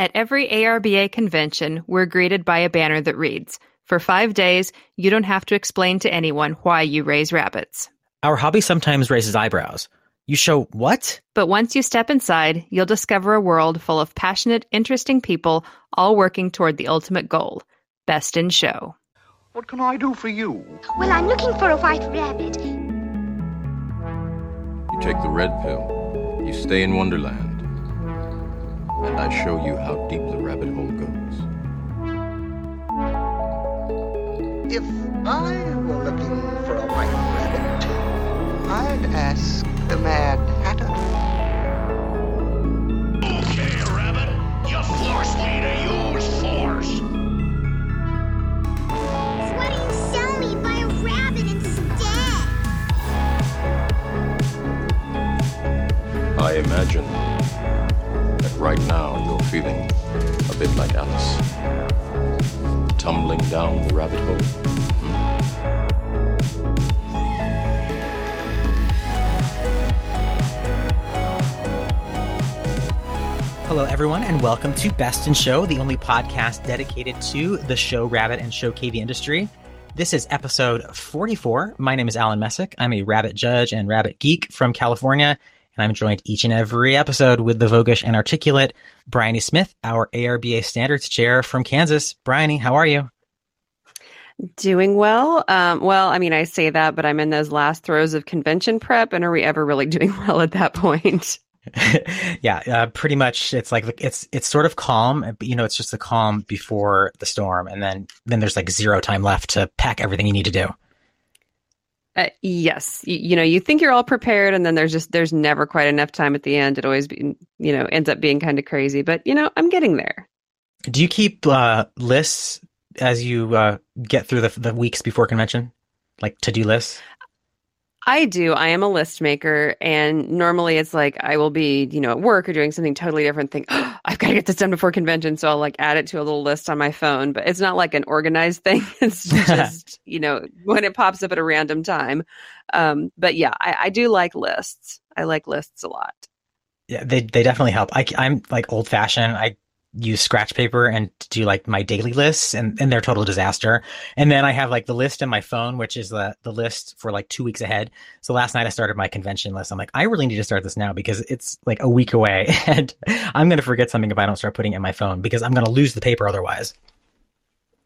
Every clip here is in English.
At every ARBA convention, we're greeted by a banner that reads, For five days, you don't have to explain to anyone why you raise rabbits. Our hobby sometimes raises eyebrows. You show what? But once you step inside, you'll discover a world full of passionate, interesting people all working toward the ultimate goal best in show. What can I do for you? Well, I'm looking for a white rabbit. You take the red pill, you stay in Wonderland, and I show you how deep the rabbit hole goes. If I were looking for a white rabbit, I'd ask the Mad Hatter. Okay, Rabbit, you force me to use force. Why don't you sell me by a rabbit instead? I imagine that right now you're feeling a bit like Alice. Tumbling down the rabbit hole. Hmm? Hello, everyone, and welcome to Best in Show, the only podcast dedicated to the show rabbit and show cavy industry. This is episode 44. My name is Alan Messick. I'm a rabbit judge and rabbit geek from California, and I'm joined each and every episode with the voguish and articulate Bryony Smith, our ARBA standards chair from Kansas. Bryony, how are you? Doing well. Um, well, I mean, I say that, but I'm in those last throes of convention prep, and are we ever really doing well at that point? yeah, uh, pretty much. It's like it's it's sort of calm, but you know, it's just the calm before the storm, and then then there's like zero time left to pack everything you need to do. Uh, yes, you, you know, you think you're all prepared, and then there's just there's never quite enough time at the end. It always, be, you know, ends up being kind of crazy, but you know, I'm getting there. Do you keep uh, lists as you uh, get through the the weeks before convention, like to do lists? I do. I am a list maker, and normally it's like I will be, you know, at work or doing something totally different. Think oh, I've got to get this done before convention, so I'll like add it to a little list on my phone. But it's not like an organized thing. It's just, you know, when it pops up at a random time. Um, but yeah, I, I do like lists. I like lists a lot. Yeah, they they definitely help. I, I'm like old fashioned. I use scratch paper and do like my daily lists and, and they're total disaster. And then I have like the list in my phone, which is the, the list for like two weeks ahead. So last night I started my convention list. I'm like, I really need to start this now because it's like a week away and I'm going to forget something if I don't start putting it in my phone because I'm going to lose the paper otherwise.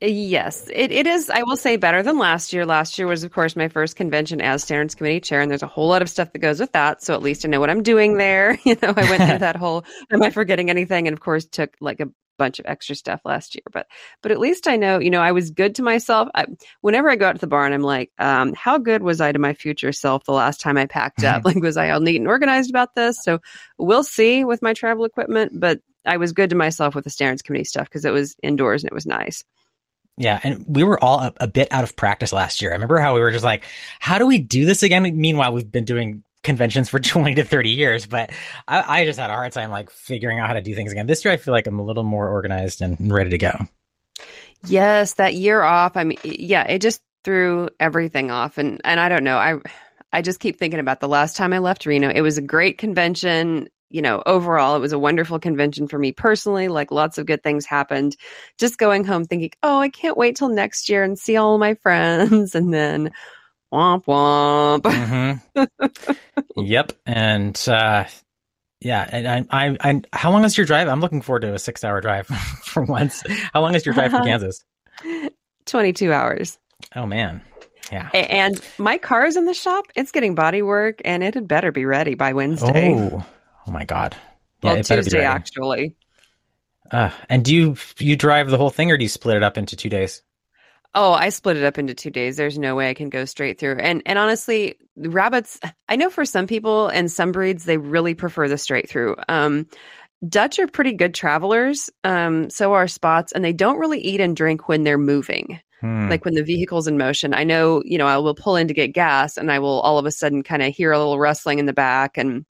Yes, it, it is. I will say better than last year. Last year was, of course, my first convention as standards committee chair, and there's a whole lot of stuff that goes with that. So at least I know what I'm doing there. You know, I went through that whole am I forgetting anything, and of course took like a bunch of extra stuff last year. But but at least I know. You know, I was good to myself. I, whenever I go out to the barn, I'm like, um, how good was I to my future self the last time I packed up? like, was I all neat and organized about this? So we'll see with my travel equipment, but I was good to myself with the standards committee stuff because it was indoors and it was nice. Yeah, and we were all a, a, bit out of practice last year. I remember how we were just like, how do we do this again? Meanwhile, we've been doing conventions for 20 to 30 years, but I, I just had a hard time like figuring out how to do things again. This year, I feel like I'm a little more organized and ready to go. Yes, that year off. I mean, yeah, it just threw everything off. And, and I don't know. I, I just keep thinking about the last time I left Reno. It was a great convention you know, overall, it was a wonderful convention for me personally. Like lots of good things happened. Just going home thinking, oh, I can't wait till next year and see all my friends. And then womp womp. Mm-hmm. yep. And, uh, yeah, and I, I, I, how long is your drive? I'm looking forward to a six hour drive for once. How long is your drive from Kansas? 22 hours. Oh, man. Yeah. And my car is in the shop. It's getting body work and it had better be ready by Wednesday. Oh. Oh my god! Yeah, well, Tuesday actually. Uh, and do you you drive the whole thing, or do you split it up into two days? Oh, I split it up into two days. There's no way I can go straight through. And and honestly, rabbits. I know for some people and some breeds, they really prefer the straight through. Um, Dutch are pretty good travelers. Um, so are spots, and they don't really eat and drink when they're moving. Hmm. Like when the vehicle's in motion. I know, you know, I will pull in to get gas, and I will all of a sudden kind of hear a little rustling in the back, and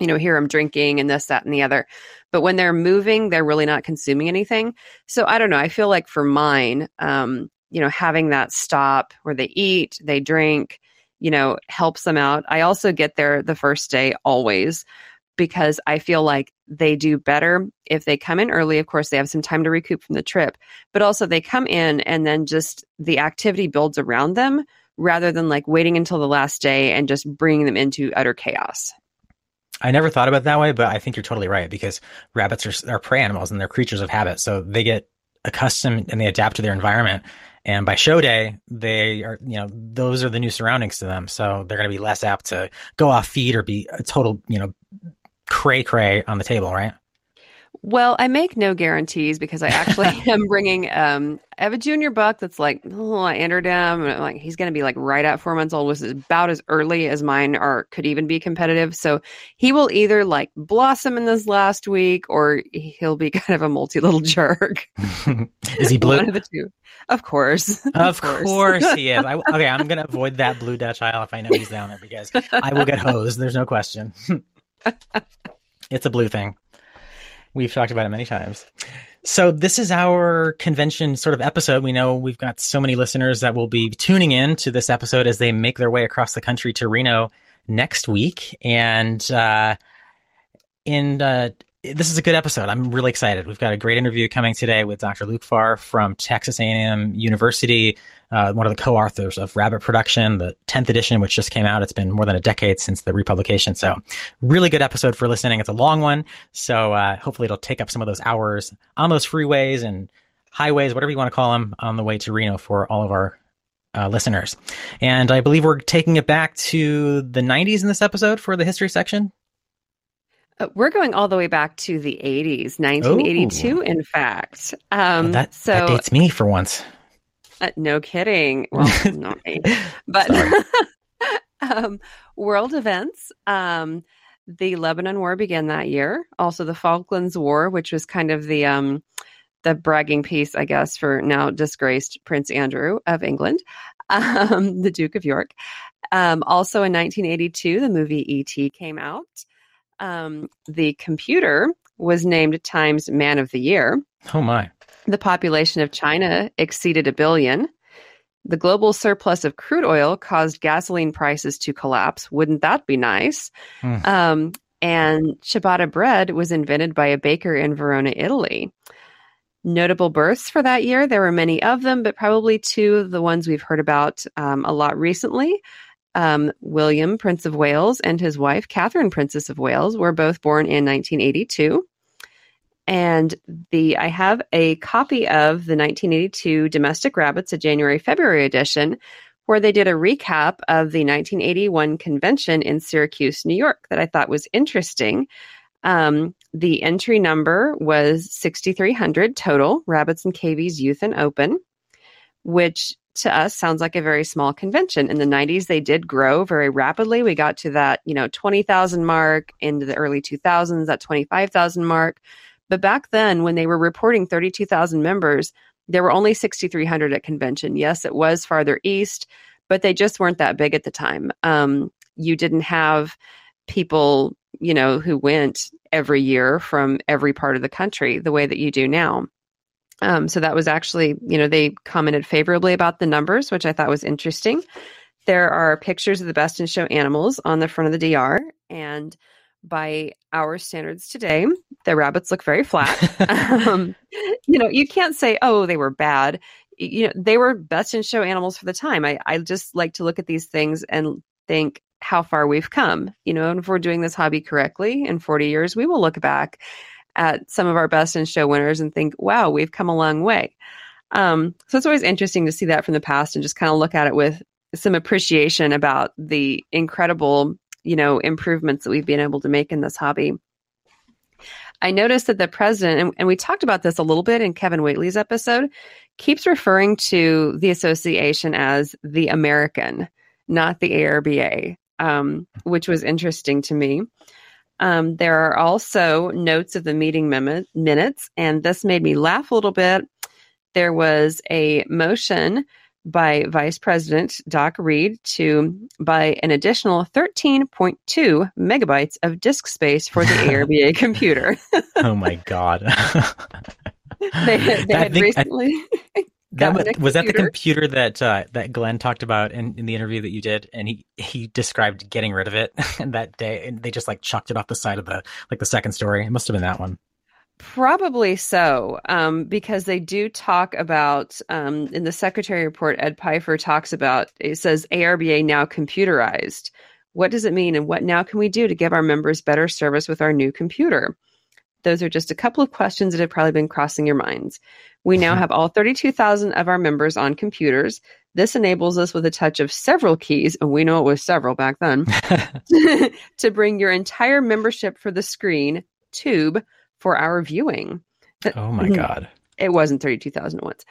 you know, here I'm drinking and this, that, and the other. But when they're moving, they're really not consuming anything. So I don't know. I feel like for mine, um, you know, having that stop where they eat, they drink, you know, helps them out. I also get there the first day always because I feel like they do better if they come in early. Of course, they have some time to recoup from the trip, but also they come in and then just the activity builds around them rather than like waiting until the last day and just bringing them into utter chaos. I never thought about it that way, but I think you're totally right because rabbits are, are prey animals and they're creatures of habit. So they get accustomed and they adapt to their environment. And by show day, they are, you know, those are the new surroundings to them. So they're going to be less apt to go off feed or be a total, you know, cray cray on the table, right? Well, I make no guarantees because I actually am bringing. Um, I have a junior buck that's like, oh, I entered him, and I'm like he's going to be like right at four months old, which is about as early as mine are could even be competitive. So he will either like blossom in this last week, or he'll be kind of a multi little jerk. is he blue? One of the two, of course. Of course, he is. I, okay, I'm going to avoid that blue Dutch aisle if I know he's down there because I will get hosed. There's no question. it's a blue thing. We've talked about it many times. So this is our convention sort of episode. We know we've got so many listeners that will be tuning in to this episode as they make their way across the country to Reno next week. And, uh, in, uh, this is a good episode. I'm really excited. We've got a great interview coming today with Dr. Lukefahr from Texas A&M University, uh, one of the co-authors of Rabbit Production, the 10th edition, which just came out. It's been more than a decade since the republication. So really good episode for listening. It's a long one. So uh, hopefully it'll take up some of those hours on those freeways and highways, whatever you want to call them, on the way to Reno for all of our uh, listeners. And I believe we're taking it back to the 90s in this episode for the history section. Uh, we're going all the way back to the 80s, 1982, Ooh. in fact. Um, well, that, so, that dates me for once. Uh, no kidding. Well, not me. But um, world events. Um, the Lebanon War began that year. Also, the Falklands War, which was kind of the um, the bragging piece, I guess, for now disgraced Prince Andrew of England, um, the Duke of York. Um, also in 1982, the movie E.T. came out um, the computer was named Times Man of the Year. Oh, my. The population of China exceeded a billion. The global surplus of crude oil caused gasoline prices to collapse. Wouldn't that be nice? Mm. Um, and ciabatta bread was invented by a baker in Verona, Italy. Notable births for that year, there were many of them, but probably two of the ones we've heard about um, a lot recently um, William, Prince of Wales, and his wife, Catherine, Princess of Wales, were both born in 1982. And the I have a copy of the 1982 Domestic Rabbits, a January February edition, where they did a recap of the 1981 convention in Syracuse, New York, that I thought was interesting. Um, the entry number was 6,300 total, Rabbits and Cavies Youth and Open, which to us sounds like a very small convention. In the 90s, they did grow very rapidly. We got to that, you know, 20,000 mark into the early 2000s, that 25,000 mark. But back then, when they were reporting 32,000 members, there were only 6,300 at convention. Yes, it was farther east, but they just weren't that big at the time. Um, you didn't have people, you know, who went every year from every part of the country the way that you do now. Um, so that was actually, you know, they commented favorably about the numbers, which I thought was interesting. There are pictures of the best in show animals on the front of the DR, and by our standards today, the rabbits look very flat. um, you know, you can't say, oh, they were bad. You know, they were best in show animals for the time. I, I just like to look at these things and think how far we've come. You know, and if we're doing this hobby correctly in 40 years, we will look back at some of our best in show winners and think, wow, we've come a long way. Um, so it's always interesting to see that from the past and just kind of look at it with some appreciation about the incredible, you know, improvements that we've been able to make in this hobby. I noticed that the president, and, and we talked about this a little bit in Kevin Whately's episode, keeps referring to the association as the American, not the ARBA, um, which was interesting to me. Um, there are also notes of the meeting mem- minutes, and this made me laugh a little bit. There was a motion by Vice President Doc Reed to buy an additional 13.2 megabytes of disk space for the ARBA computer. oh my God. they, they had recently. I, That was, was that the computer. computer that uh, that Glenn talked about in, in the interview that you did, and he he described getting rid of it that day, and they just like chucked it off the side of the like the second story. It must have been that one. Probably so, um, because they do talk about um, in the secretary report. Ed Pfeiffer talks about it says ARBA now computerized. What does it mean, and what now can we do to give our members better service with our new computer? Those are just a couple of questions that have probably been crossing your minds. We now mm-hmm. have all 32,000 of our members on computers. This enables us with a touch of several keys, and we know it was several back then, to bring your entire membership for the screen tube for our viewing. oh my god! It wasn't 32,000 at once.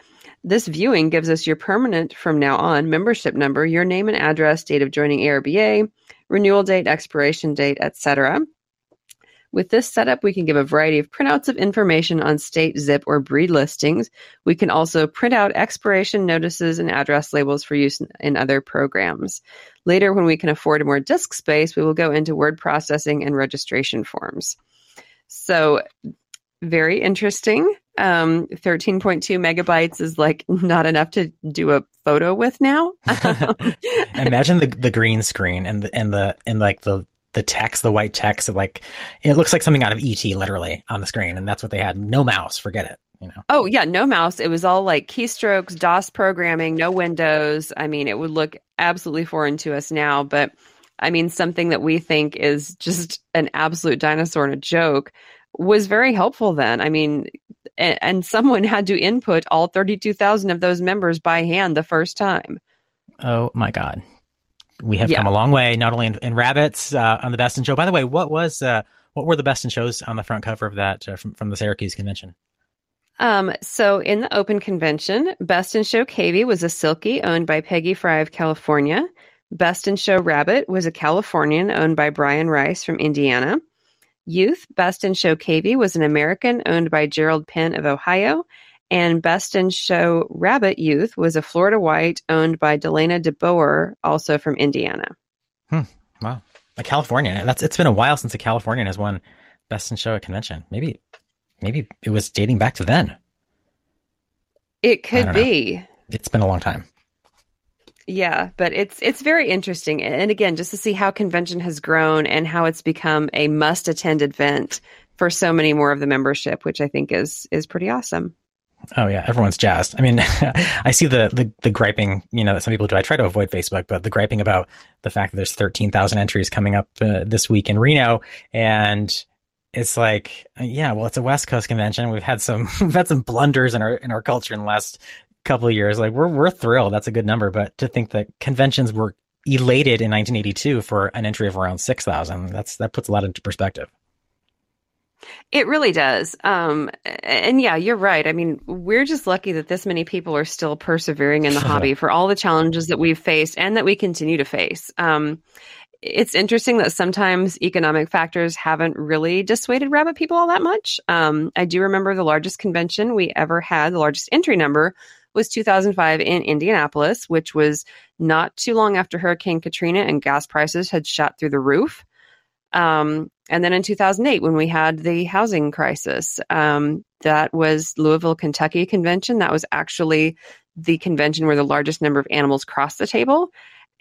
This viewing gives us your permanent from now on membership number, your name and address, date of joining ARBA, renewal date, expiration date, etc. With this setup, we can give a variety of printouts of information on state, zip, or breed listings. We can also print out expiration notices and address labels for use in, other programs. Later, when we can afford more disk space, we will go into word processing and registration forms. So, very interesting. Um, 13.2 megabytes is like not enough to do a photo with now. Imagine the the green screen and the and the and like the the text, the white text, like it looks like something out of ET, literally on the screen, and that's what they had. No mouse, forget it. You know. Oh yeah, no mouse. It was all like keystrokes, DOS programming, no Windows. I mean, it would look absolutely foreign to us now, but I mean, something that we think is just an absolute dinosaur and a joke was very helpful then. I mean, and, and someone had to input all 32,000 of those members by hand the first time. Oh my god, we have Yeah. come a long way. Not only in, in rabbits uh, on the best in show. By the way, what was uh, what were the best in shows on the front cover of that uh, from from the Syracuse convention? Um, so in the open convention, Best in Show Cavy was a silky owned by Peggy Fry of California. Best in Show Rabbit was a Californian owned by Brian Rice from Indiana. Youth Best in Show Cavy was an American owned by Gerald Penn of Ohio. And Best in Show Rabbit Youth was a Florida White owned by Delana DeBoer, also from Indiana. Hmm. Wow, a Californian. That's it's been a while since a Californian has won best in show at convention. Maybe maybe it was dating back to then. It could know. be. It's been a long time. Yeah, but it's it's very interesting, and again, just to see how convention has grown and how it's become a must-attend event for so many more of the membership, which I think is is pretty awesome. Oh yeah, everyone's jazzed. I mean, I see the, the the griping, you know, that some people do. I try to avoid Facebook, but the griping about the fact that there's 13,000 entries coming up uh, this week in Reno, and it's like, yeah, well, it's a West Coast convention. We've had some we've had some blunders in our in our culture in the last couple of years. Like we're we're thrilled. That's a good number, but to think that conventions were elated in 1982 for an entry of around 6,000, that's that puts a lot into perspective. It really does. Um, and yeah, you're right. I mean, we're just lucky that this many people are still persevering in the hobby for all the challenges that we've faced and that we continue to face. Um, it's interesting that sometimes economic factors haven't really dissuaded rabbit people all that much. Um, I do remember the largest convention we ever had, the largest entry number was 2005 in Indianapolis, which was not too long after Hurricane Katrina and gas prices had shot through the roof. Um, and then in 2008, when we had the housing crisis, um, that was Louisville, Kentucky convention. That was actually the convention where the largest number of animals crossed the table.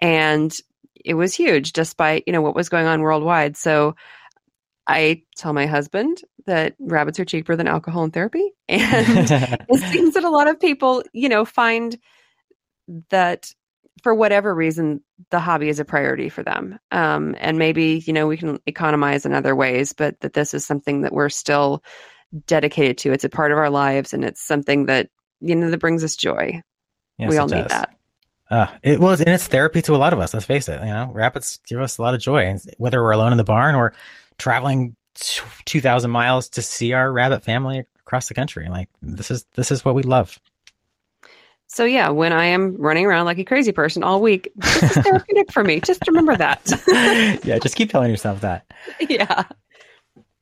And it was huge despite, you know, what was going on worldwide. So I tell my husband that rabbits are cheaper than alcohol and therapy. And it seems that a lot of people, you know, find that for whatever reason, the hobby is a priority for them. Um, and maybe, you know, we can economize in other ways, but that this is something that we're still dedicated to. It's a part of our lives and it's something that, you know, that brings us joy. Yes, we all need that. Uh, it was, and it's therapy to a lot of us. Let's face it. You know, rapids give us a lot of joy, and whether we're alone in the barn or traveling two thousand miles to see our rabbit family across the country. Like this is this is what we love. So yeah, when I am running around like a crazy person all week, this is therapeutic for me. Just remember that. yeah, just keep telling yourself that. yeah.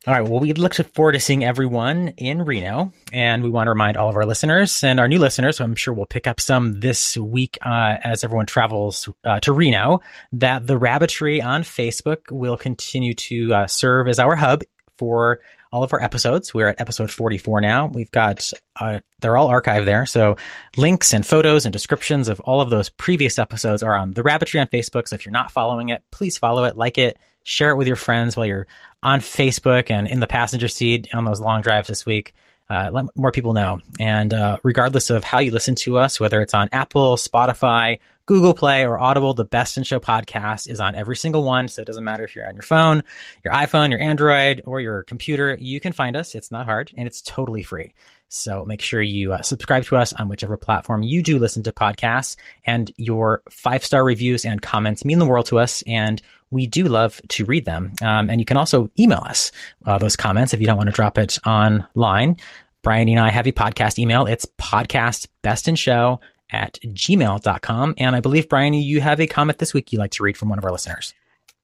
All right. Well, we look forward to seeing everyone in Reno, and we want to remind all of our listeners and our new listeners, who I'm sure we'll pick up some this week uh, as everyone travels uh, to Reno, that the Rabbitry on Facebook will continue to uh, serve as our hub for all of our episodes. We're at episode 44 now. We've got, uh, they're all archived there. So links and photos and descriptions of all of those previous episodes are on the Rabbitry on Facebook. So if you're not following it, please follow it, like it, share it with your friends while you're on Facebook and in the passenger seat on those long drives this week. Uh, let more people know. And uh, regardless of how you listen to us, whether it's on Apple, Spotify, Google Play, or Audible, the Best in Show podcast is on every single one. So it doesn't matter if you're on your phone, your iPhone, your Android, or your computer. You can find us. It's not hard and it's totally free. So make sure you uh, subscribe to us on whichever platform you do listen to podcasts. And your five star reviews and comments mean the world to us. And we do love to read them. Um, and you can also email us uh, those comments if you don't want to drop it online. Bryony and I have a podcast email. It's podcastbestinshow at gmail.com. And I believe, Bryony, you have a comment this week you'd like to read from one of our listeners.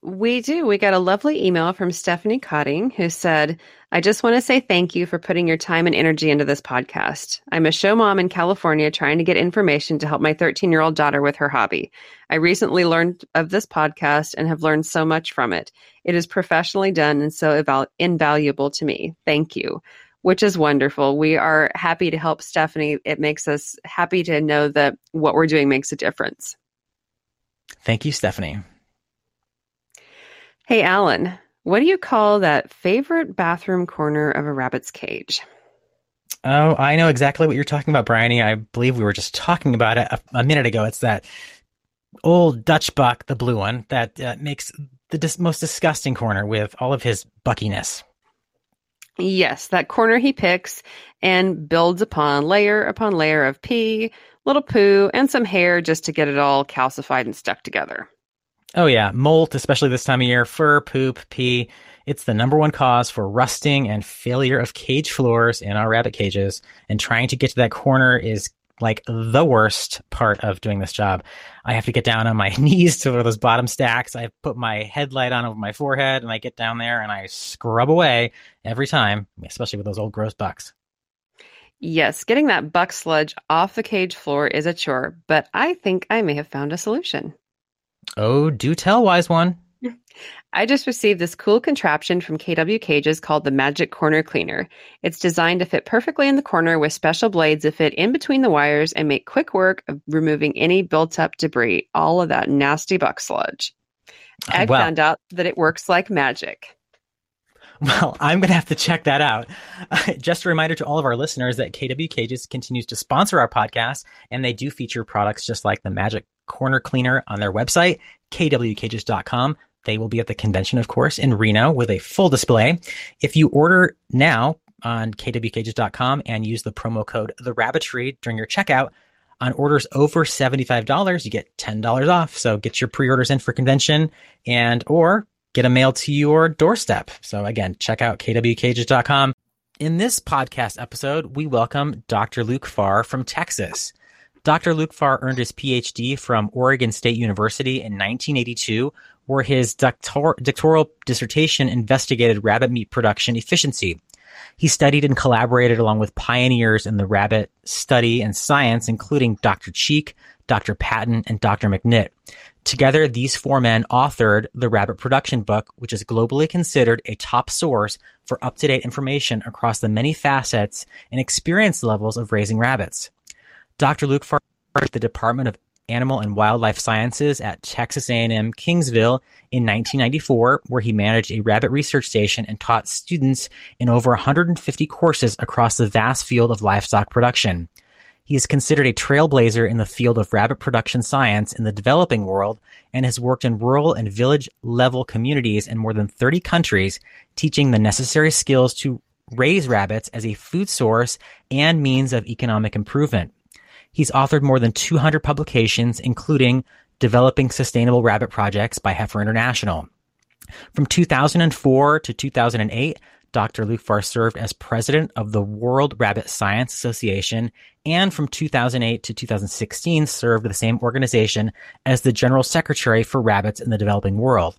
We do. We got a lovely email from Stephanie Cotting who said, I just want to say thank you for putting your time and energy into this podcast. I'm a show mom in California trying to get information to help my 13 year old daughter with her hobby. I recently learned of this podcast and have learned so much from it. It is professionally done and so eval- invaluable to me. Thank you. Which is wonderful. We are happy to help Stephanie. It makes us happy to know that what we're doing makes a difference. Thank you, Stephanie. Hey, Alan, what do you call that favorite bathroom corner of a rabbit's cage? Oh, I know exactly what you're talking about, Bryony. I believe we were just talking about it a, a minute ago. It's that old Dutch buck, the blue one, that uh, makes the dis- most disgusting corner with all of his buckiness. Yes, that corner he picks and builds upon layer upon layer of pee, little poo, and some hair just to get it all calcified and stuck together. Oh yeah, molt, especially this time of year, fur, poop, pee. It's the number one cause for rusting and failure of cage floors in our rabbit cages. And trying to get to that corner is like the worst part of doing this job. I have to get down on my knees to those bottom stacks. I put my headlight on over my forehead and I get down there and I scrub away every time, especially with those old gross bucks. Yes, getting that buck sludge off the cage floor is a chore, but I think I may have found a solution. Oh, do tell, wise one. I just received this cool contraption from KW Cages called the Magic Corner Cleaner. It's designed to fit perfectly in the corner with special blades that fit in between the wires and make quick work of removing any built up debris, all of that nasty buck sludge. I Wow. found out that it works like magic. Well, I'm going to have to check that out. Just a reminder to all of our listeners that KW Cages continues to sponsor our podcast, and they do feature products just like the Magic Corner Cleaner on their website, kwcages.com. They will be at the convention, of course, in Reno with a full display. If you order now on kwcages.com and use the promo code The Rabbitry during your checkout, on orders over $75, you get $10 off. So get your pre-orders in for convention and or get a mail to your doorstep. So again, check out kwcages.com. In this podcast episode, we welcome Dr. Lukefahr from Texas. Dr. Lukefahr earned his PhD from Oregon State University in 1982, where his doctor- doctoral dissertation investigated rabbit meat production efficiency. He studied and collaborated along with pioneers in the rabbit study and science, including Dr. Cheeke, Dr. Patton, and Dr. McNitt. Together, these four men authored the Rabbit Production Book, which is globally considered a top source for up to date information across the many facets and experience levels of raising rabbits. Dr. Lukefahr the Department of Animal and Wildlife Sciences at Texas A&M Kingsville in 1994, where he managed a rabbit research station and taught students in over 150 courses across the vast field of livestock production. He is considered a trailblazer in the field of rabbit production science in the developing world and has worked in rural and village level communities in more than 30 countries, teaching the necessary skills to raise rabbits as a food source and means of economic improvement. He's authored more than 200 publications, including Developing Sustainable Rabbit Projects by Heifer International. From 2004 to 2008, Dr. Lukefahr served as president of the World Rabbit Science Association, and from 2008 to 2016 served the same organization as the general secretary for rabbits in the developing world.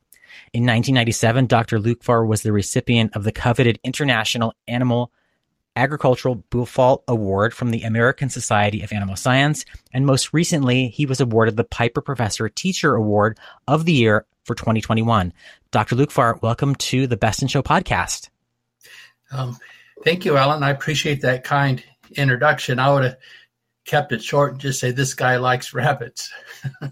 In 1997, Dr. Lukefahr was the recipient of the coveted International Animal Agricultural Bouffault Award from the American Society of Animal Science, and most recently, he was awarded the Piper Professor Teacher Award of the Year for 2021. Dr. Lukefahr, welcome to the Best in Show podcast. Um, thank you, Alan. I appreciate that kind introduction. I would have kept it short and just say this guy likes rabbits.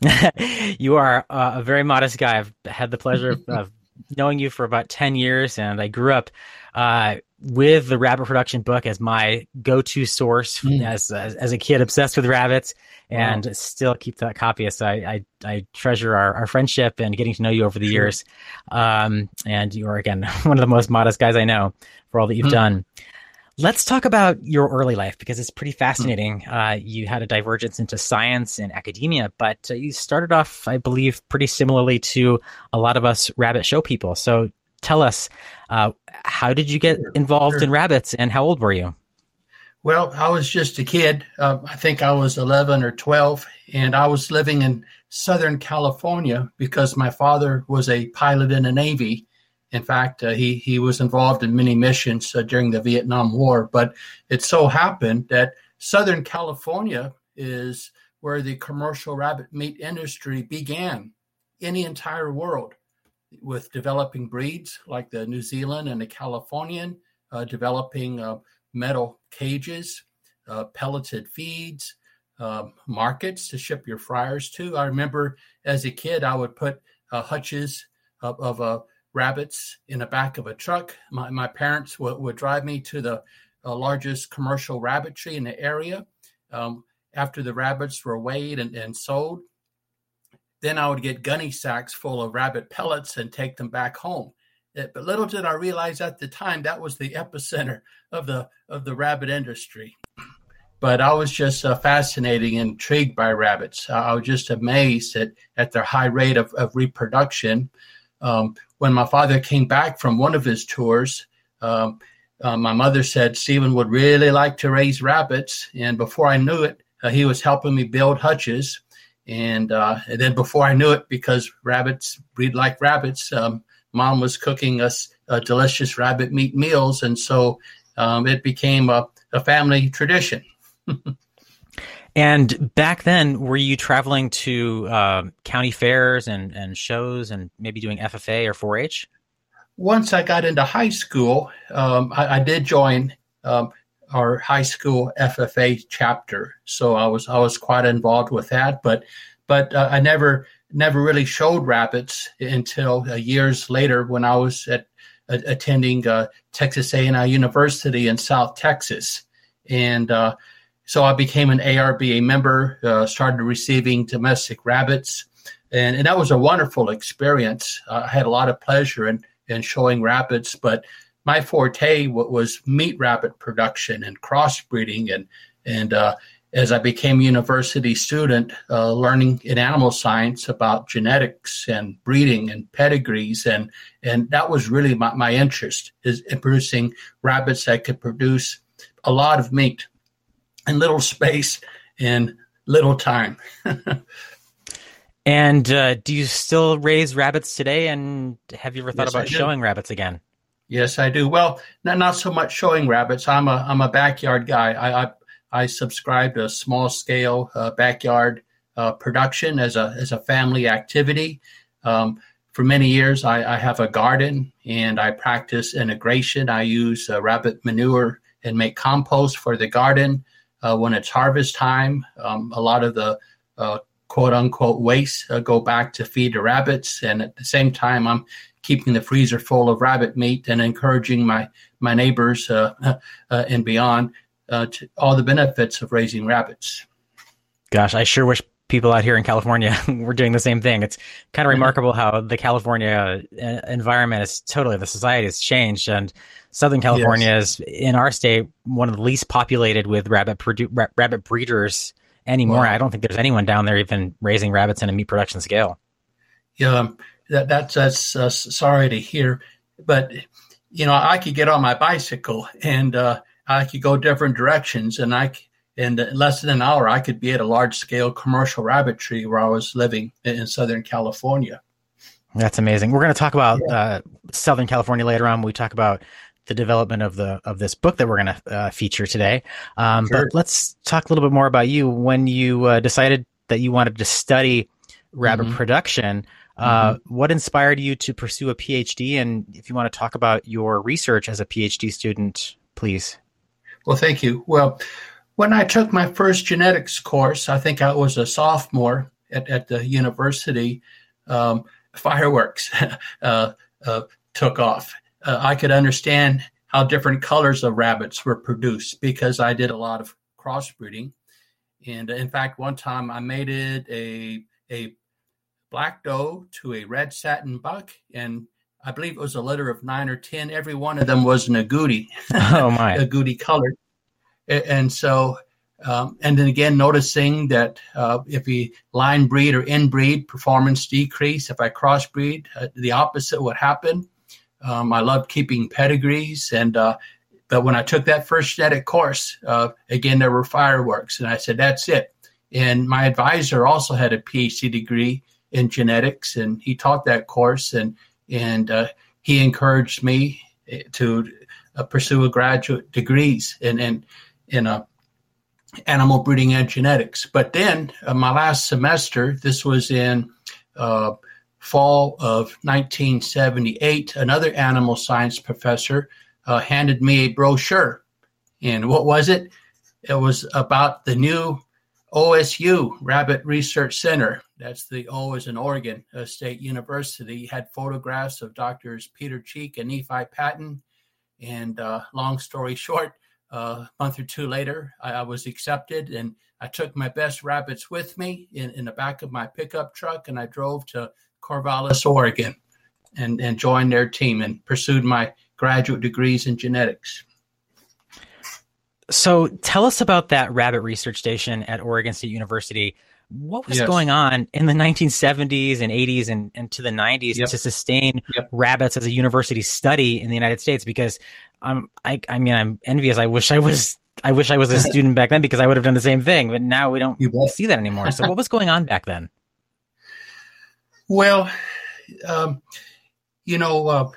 you are uh, a very modest guy. I've had the pleasure of, of knowing you for about 10 years, and I grew up uh, with the rabbit production book as my go-to source mm. as, as, as a kid, obsessed with rabbits, and wow. still keep that copy. So I I, I treasure our, our friendship and getting to know you over the sure. years. Um, and you are again one of the most modest guys I know for all that you've mm. done. Let's talk about your early life because it's pretty fascinating. Uh, you had a divergence into science and academia, but uh, you started off, I believe, pretty similarly to a lot of us rabbit show people. So tell us, uh, how did you get involved sure. in rabbits and how old were you? Well, I was just a kid. Uh, I think I was 11 or 12, and I was living in Southern California because my father was a pilot in the Navy in fact, uh, he he was involved in many missions uh, during the Vietnam War. But it so happened that Southern California is where the commercial rabbit meat industry began in the entire world, with developing breeds like the New Zealand and the Californian, uh, developing uh, metal cages, uh, pelleted feeds. Um, markets to ship your fryers to. I remember as a kid, I would put uh, hutches of, of a rabbits in the back of a truck. My, my parents would, would drive me to the uh, largest commercial rabbitry in the area. Um, after the rabbits were weighed and, and sold, then I would get gunny sacks full of rabbit pellets and take them back home. It, uh, but little did I realize at the time that was the epicenter of the of the rabbit industry. But I was just uh, fascinated and intrigued by rabbits. I was just amazed at, at their high rate of, of reproduction. Um, when my father came back from one of his tours, um, uh, my mother said Stephen would really like to raise rabbits. And before I knew it, uh, he was helping me build hutches. And, uh, and, then before I knew it, because rabbits breed like rabbits, um, mom was cooking us uh, delicious rabbit meat meals. And so um, it became a, a family tradition. And back then, were you traveling to uh, county fairs and, and shows and maybe doing FFA or 4 H? Once I got into high school, um, I, I, did join um, our high school FFA chapter. So I was I was quite involved with that, but but uh, I never never really showed rabbits until uh, years later when I was at attending uh, Texas A&M University in South Texas, and uh, so I became an ARBA member, uh, started receiving domestic rabbits, and, and that was a wonderful experience. I had a lot of pleasure in, in showing rabbits, but my forte was meat rabbit production and crossbreeding. And, and uh, as I became a university student, uh, learning in animal science about genetics and breeding and pedigrees, and, and that was really my, my interest is in producing rabbits that could produce a lot of meat in little space and little time. and uh, do you still raise rabbits today? And have you ever thought yes, about showing rabbits again? Yes, I do. Well, not, not so much showing rabbits. I'm a I'm a backyard guy. I I, I subscribe to small scale uh, backyard uh, production as a as a family activity. Um, for many years, I, I, have a garden and I practice integration. I use uh, rabbit manure and make compost for the garden uh, when it's harvest time. Um, a lot of the uh, quote unquote waste uh, go back to feed the rabbits. And at the same time, I'm keeping the freezer full of rabbit meat and encouraging my, my neighbors uh, uh, and beyond uh, to all the benefits of raising rabbits. Gosh, I sure wish people out here in California were doing the same thing. It's kind of mm-hmm. remarkable how the California environment is totally the society has changed and Southern California yes. is in our state one of the least populated with rabbit produ- ra- rabbit breeders anymore. Wow. I don't think there's anyone down there even raising rabbits in a meat production scale. Yeah, that, that's that's uh, sorry to hear, but you know I could get on my bicycle and uh, I could go different directions, and I in less than an hour I could be at a large scale commercial rabbitry where I was living in Southern California. That's amazing. We're going to talk about yeah. uh, Southern California later on. We talk about the development of the of this book that we're going to uh, feature today. Um, sure. But let's talk a little bit more about you. When you uh, decided that you wanted to study rabbit mm-hmm. production, Uh, What inspired you to pursue a PhD? And if you want to talk about your research as a PhD student, please. Well, thank you. Well, when I took my first genetics course, I think I was a sophomore at, at the university, um, fireworks uh, uh, took off. Uh, I could understand how different colors of rabbits were produced because I did a lot of crossbreeding. And in fact, one time I mated a, a black doe to a red satin buck, and I believe it was a litter of nine or 10. Every one of them was an agouti. Oh, my. agouti colored. And so, um, and then again, noticing that uh, if we line breed or inbreed, performance decrease. If I crossbreed, uh, the opposite would happen. Um, I loved keeping pedigrees, and uh, but when I took that first genetic course, uh, again there were fireworks, and I said that's it. And my advisor also had a PhD degree in genetics, and he taught that course, and and uh, he encouraged me to uh, pursue a graduate degrees in in in a animal breeding and genetics. But then uh, my last semester, this was in uh, fall of 1978, another animal science professor uh, handed me a brochure. And what was it? It was about the new OSU Rabbit Research Center. That's the O is in Oregon uh, State University. Had photographs of doctors Peter Cheeke and Nephi Patton. And uh, long story short, uh, a month or two later, I, I, was accepted and I took my best rabbits with me in, in the back of my pickup truck and I drove to Corvallis, Oregon and, and joined their team and pursued my graduate degrees in genetics. So tell us about that rabbit research station at Oregon State University. What was yes. going on in the 1970s and 80s and, and to the 90s yep. to sustain yep. rabbits as a university study in the United States? Because I'm, I, I mean, I'm envious. I wish I was, I wish I was a student back then because I would have done the same thing. But now we don't see that anymore. So what was going on back then? Well, um, you know, uh,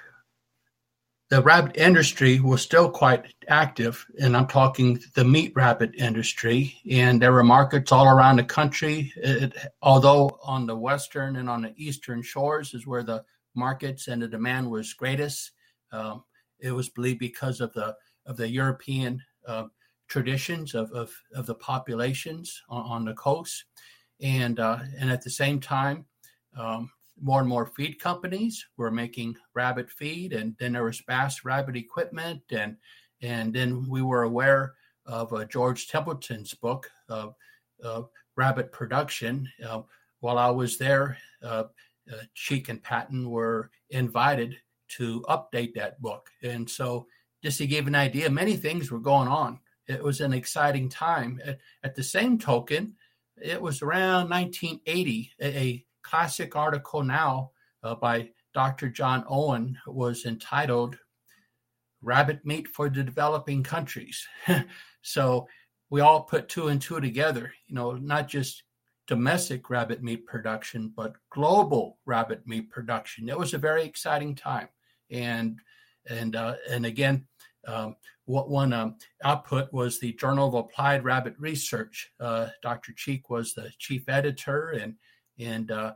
the rabbit industry was still quite active, and I'm talking the meat rabbit industry. And there were markets all around the country. It, although on the western and on the eastern shores is where the markets and the demand was greatest. Um, it was believed because of the of the European uh, traditions of, of, of the populations on, on the coast, and uh, and at the same time, um, more and more feed companies were making rabbit feed, and then there was Bass Rabbit Equipment, and and then we were aware of uh, George Templeton's book, uh, Rabbit Production. Uh, while I was there, uh, uh, Cheeke and Patton were invited to update that book, and so just to give an idea, many things were going on. It was an exciting time. At, at the same token, it was around 1980. A, a classic article now uh, by Dr. John Owen was entitled Rabbit Meat for the Developing Countries. so we all put two and two together, you know, not just domestic rabbit meat production, but global rabbit meat production. It was a very exciting time. And and uh, and again, um, what one um, output was the Journal of Applied Rabbit Research. Uh, Dr. Cheeke was the chief editor, and and uh,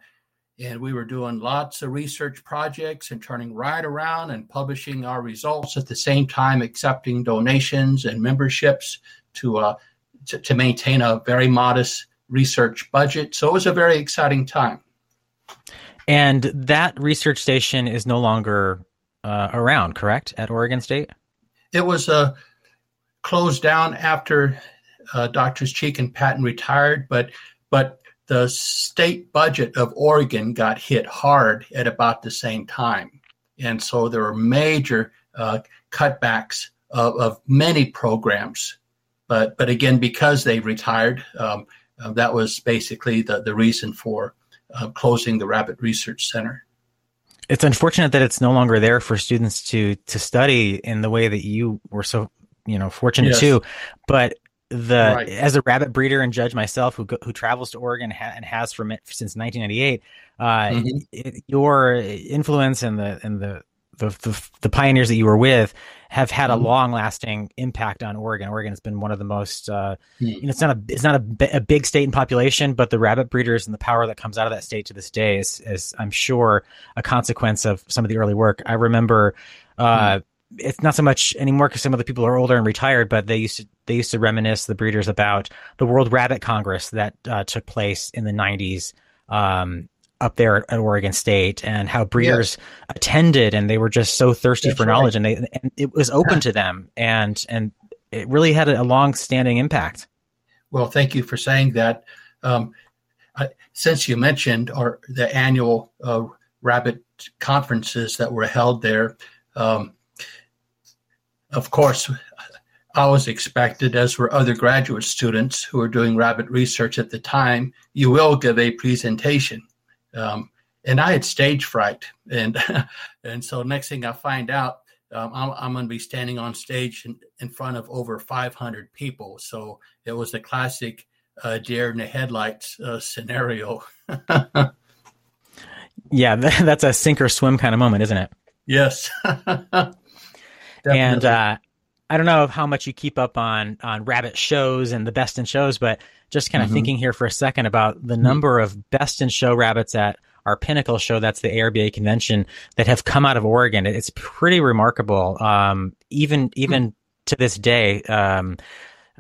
and we were doing lots of research projects and turning right around and publishing our results at the same time, accepting donations and memberships to uh, to, to maintain a very modest research budget. So it was a very exciting time. And that research station is no longer uh, around, correct, at Oregon State? It was uh, closed down after uh, Doctors Cheeke and Patton retired, but but the state budget of Oregon got hit hard at about the same time, and so there were major uh, cutbacks of, of, many programs. But but again, because they retired, um, uh, that was basically the the reason for uh, closing the Rabbit Research Center it's unfortunate that it's no longer there for students to to study in the way that you were so you know fortunate yes. to but the right. as a rabbit breeder and judge myself who who travels to Oregon ha- and has for since 1998 uh, mm-hmm. it, your influence and the and the the, the, the pioneers that you were with have had a mm-hmm. long lasting impact on Oregon. Oregon has been one of the most, uh, mm-hmm. you know, it's not a, it's not a, a, big state in population, but the rabbit breeders and the power that comes out of that state to this day is, is I'm sure a consequence of some of the early work. I remember, uh, mm-hmm. It's not so much anymore because some of the people are older and retired, but they used to they used to reminisce the breeders about the World Rabbit Congress that uh, took place in the '90s um, up there at Oregon State and how breeders yes. attended and they were just so thirsty That's for knowledge and they and it was open to them and and it really had a, long standing impact. Well, thank you for saying that. Um, I, since you mentioned our the annual uh, rabbit conferences that were held there, um, of course, I was expected, as were other graduate students who were doing rabbit research at the time, you will give a presentation. Um, and I had stage fright, and and so next thing I find out, um, I'm, I'm going to be standing on stage in, in, front of over 500 people. So it was the classic uh, deer in the headlights uh, scenario. yeah, that's a sink or swim kind of moment, isn't it? Yes. and uh, I don't know how much you keep up on on rabbit shows and the best in shows, but just kind of mm-hmm. thinking here for a second about the mm-hmm. number of best in show rabbits at our pinnacle show, that's the ARBA convention, that have come out of Oregon. It's pretty remarkable. Um, even even mm-hmm. to this day, um,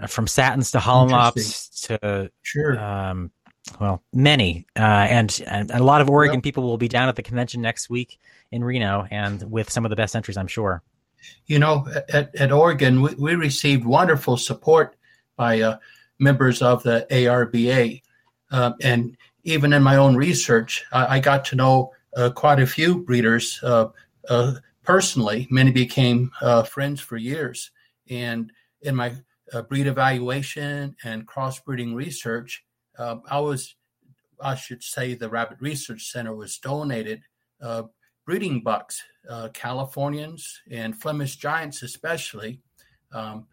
from Satins to Holland Lops to sure. Um, well, many, uh, and, and a lot of Oregon yep. people will be down at the convention next week in Reno, and with some of the best entries, I'm sure. You know, at, at Oregon, we, we received wonderful support by uh, members of the ARBA. Uh, and even in my own research, I, I got to know uh, quite a few breeders uh, uh, personally. Many became uh, friends for years. And in my breed evaluation and crossbreeding research, um, I was, I should say, the Rabbit Research Center was donated breeding bucks, uh, Californians and Flemish giants, especially, um,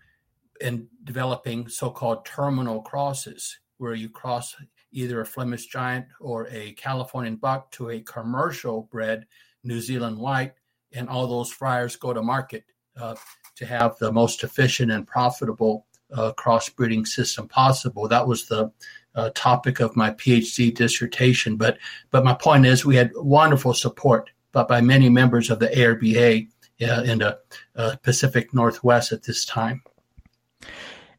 in developing so called terminal crosses, where you cross either a Flemish giant or a Californian buck to a commercial bred New Zealand white, and all those fryers go to market uh, to have the most efficient and profitable uh, crossbreeding system possible. That was the uh, topic of my PhD dissertation. But but my point is, we had wonderful support but by many members of the ARBA uh, in the uh, Pacific Northwest at this time.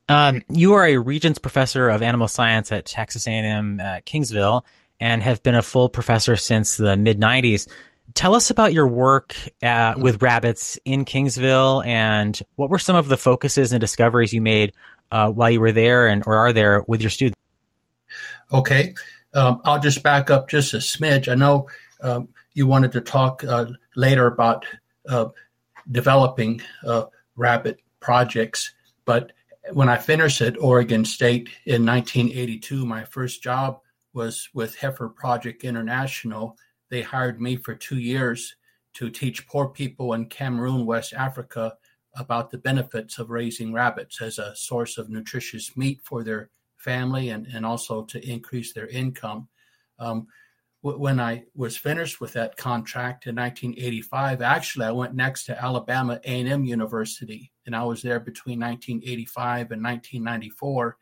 Um, you are a Regents Professor of Animal Science at Texas A&M at Kingsville and have been a full professor since the mid 90s. Tell us about your work at, with rabbits in Kingsville and what were some of the focuses and discoveries you made uh, while you were there and or are there with your students? Okay, um, I'll just back up just a smidge. I know um, you wanted to talk uh, later about uh, developing uh, rabbit projects. But when I finished at Oregon State in 1982, my first job was with Heifer Project International. They hired me for two years to teach poor people in Cameroon, West Africa, about the benefits of raising rabbits as a source of nutritious meat for their family and, and also to increase their income. Um, when I was finished with that contract in 1985, actually I went next to Alabama A&M University, and I was there between 1985 and 1994,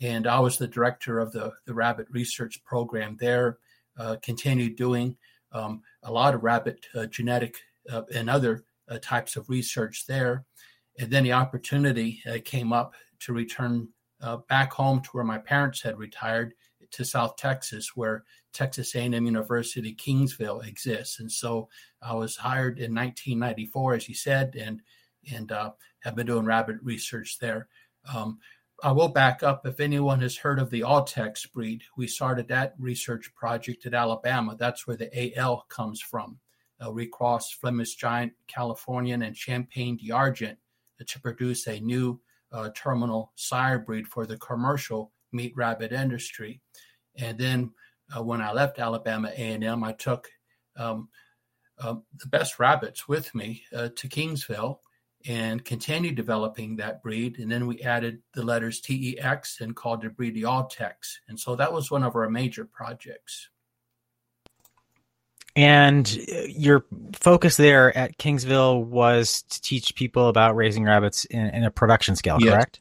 and I was the director of the the rabbit research program there. Uh, continued doing um, a lot of rabbit uh, genetic uh, and other uh, types of research there, and then the opportunity uh, came up to return uh, back home to where my parents had retired to South Texas, where Texas A&M University Kingsville exists. And so I was hired in 1994, as you said, and and uh, have been doing rabbit research there. Um, I will back up. If anyone has heard of the Altex breed, we started that research project at Alabama. That's where the AL comes from. Uh, recross Flemish Giant, Californian, and Champagne d'Argent to produce a new uh, terminal sire breed for the commercial meat rabbit industry. And then uh, when I left Alabama A&M, I took um, uh, the best rabbits with me uh, to Kingsville and continued developing that breed. And then we added the letters TEX and called the breed the Altex. And so that was one of our major projects. And your focus there at Kingsville was to teach people about raising rabbits in, in a production scale, Yes. correct?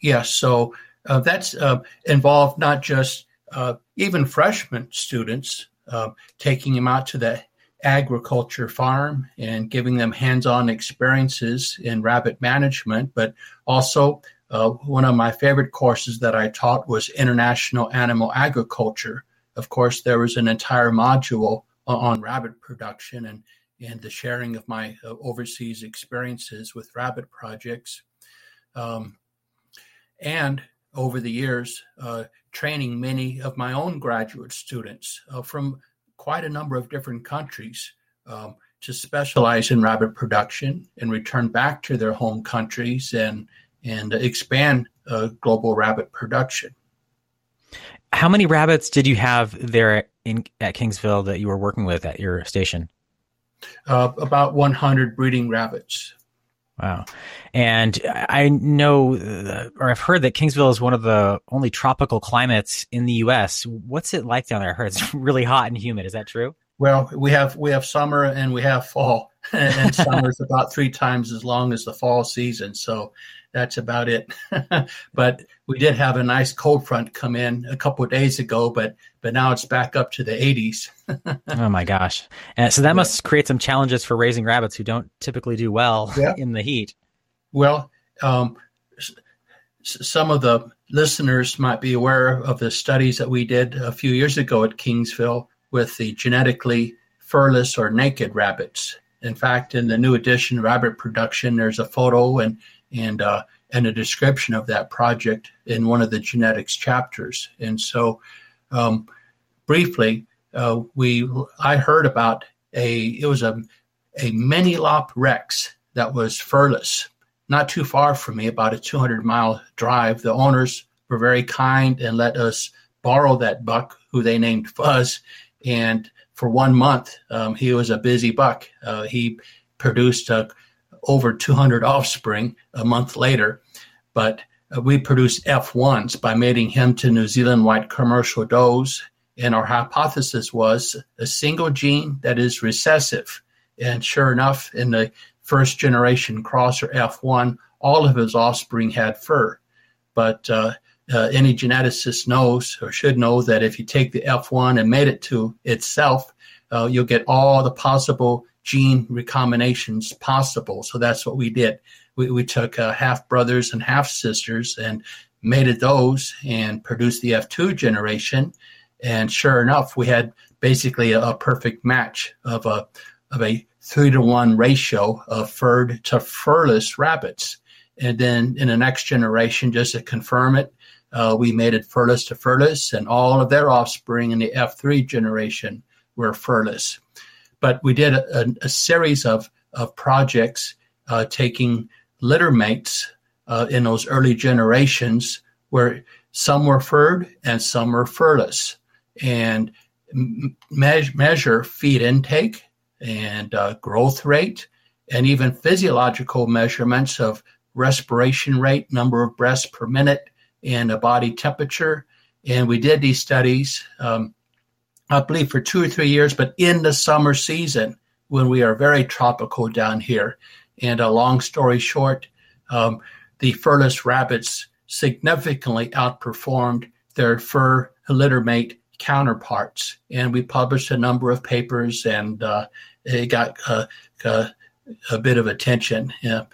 Yes, so uh, that's uh, involved not just uh, even freshman students, uh, taking them out to the agriculture farm and giving them hands-on experiences in rabbit management, but also uh, one of my favorite courses that I taught was international animal agriculture. Of course, there was an entire module on rabbit production and and the sharing of my uh, overseas experiences with rabbit projects. Um, and over the years, uh, training many of my own graduate students uh, from quite a number of different countries um, to specialize in rabbit production and return back to their home countries and and expand uh, global rabbit production. How many rabbits did you have there in at Kingsville that you were working with at your station? Uh, about 100 breeding rabbits. Wow. And I know, uh, or I've heard that Kingsville is one of the only tropical climates in the U.S. What's it like down there? I heard it's really hot and humid. Is that true? Well, we have we have summer and we have fall, and summer is about three times as long as the fall season. So that's about it. but we did have a nice cold front come in a couple of days ago, but but now it's back up to the 80s. oh my gosh. And so that must create some challenges for raising rabbits who don't typically do well Yeah. in the heat. Well, um, s- some of the listeners might be aware of the studies that we did a few years ago at Kingsville with the genetically furless or naked rabbits. In fact, in the new edition, Rabbit Production, there's a photo and and uh, and a description of that project in one of the genetics chapters. And so, um, briefly, uh, we I heard about a it was a a Mini Lop Rex that was furless not too far from me, about a 200 mile drive. The owners were very kind and let us borrow that buck, who they named Fuzz. And for one month, um, he was a busy buck. Uh, he produced uh, over 200 offspring a month later, but uh, we produced F1s by mating him to New Zealand white commercial does. And our hypothesis was a single gene that is recessive. And sure enough, in the first generation crosser F1, all of his offspring had fur. But uh, uh, any geneticist knows or should know that if you take the F1 and mate it to itself, uh, you'll get all the possible gene recombinations possible. So that's what we did. We, we took uh, half brothers and half sisters and mated those and produced the F2 generation. And sure enough, we had basically a, a perfect match of a of a three to one ratio of furred to furless rabbits. And then in the next generation, just to confirm it, uh, we made it furless to furless, and all of their offspring in the F3 generation were furless. But we did a, a, series of, of projects uh, taking litter mates uh, in those early generations where some were furred and some were furless, and me- measure feed intake and uh, growth rate, and even physiological measurements of respiration rate, number of breaths per minute, and a body temperature. And we did these studies, um, I believe, for two or three years, but in the summer season when we are very tropical down here. And a long story short, um, the furless rabbits significantly outperformed their fur littermate counterparts. And we published a number of papers and uh, it got uh, uh, a bit of attention. Yeah.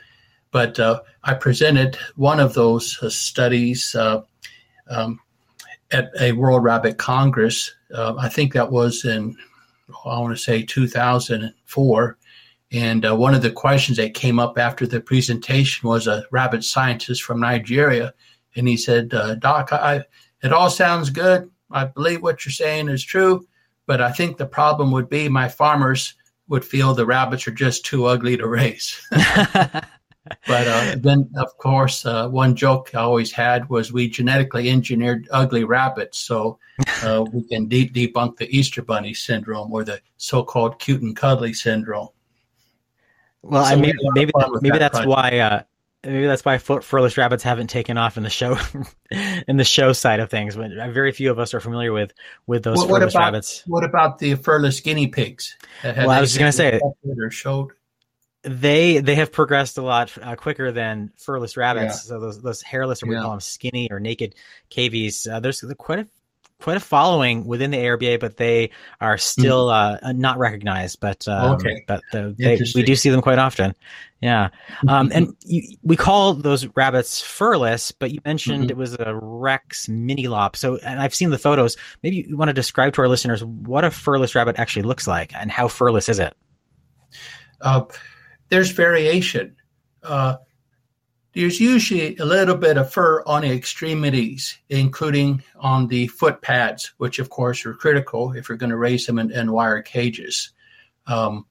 But uh, I presented one of those uh, studies uh, um, at a World Rabbit Congress. Uh, I think that was in, I want to say 2004. And uh, one of the questions that came up after the presentation was a rabbit scientist from Nigeria. And he said, uh, Doc, I, it all sounds good. I believe what you're saying is true. But I think the problem would be my farmers would feel the rabbits are just too ugly to raise. but uh, then, of course, uh, one joke I always had was we genetically engineered ugly rabbits so uh, we can de- debunk the Easter Bunny syndrome or the so-called cute and cuddly syndrome. Well, So I we maybe had a lot of maybe, that that's why uh, maybe that's why furless rabbits haven't taken off in the show in the show side of things but very few of us are familiar with with those what, furless what about, rabbits. what about the furless guinea pigs? Well i was just going to say showed they they have progressed a lot uh, quicker than furless rabbits yeah. so those those hairless or we call them skinny or naked cavies uh, there's quite a quite a following within the ARBA, but they are still mm-hmm. uh, not recognized. But um, okay. but the, they, we do see them quite often. Yeah, um, and you, we call those rabbits furless, but you mentioned mm-hmm. it was a Rex mini lop. So, and I've seen the photos. Maybe you want to describe to our listeners what a furless rabbit actually looks like, and how furless is it? Uh, there's variation. Uh, there's usually a little bit of fur on the extremities, including on the foot pads, which of course are critical if you're going to raise them in, in wire cages. Um,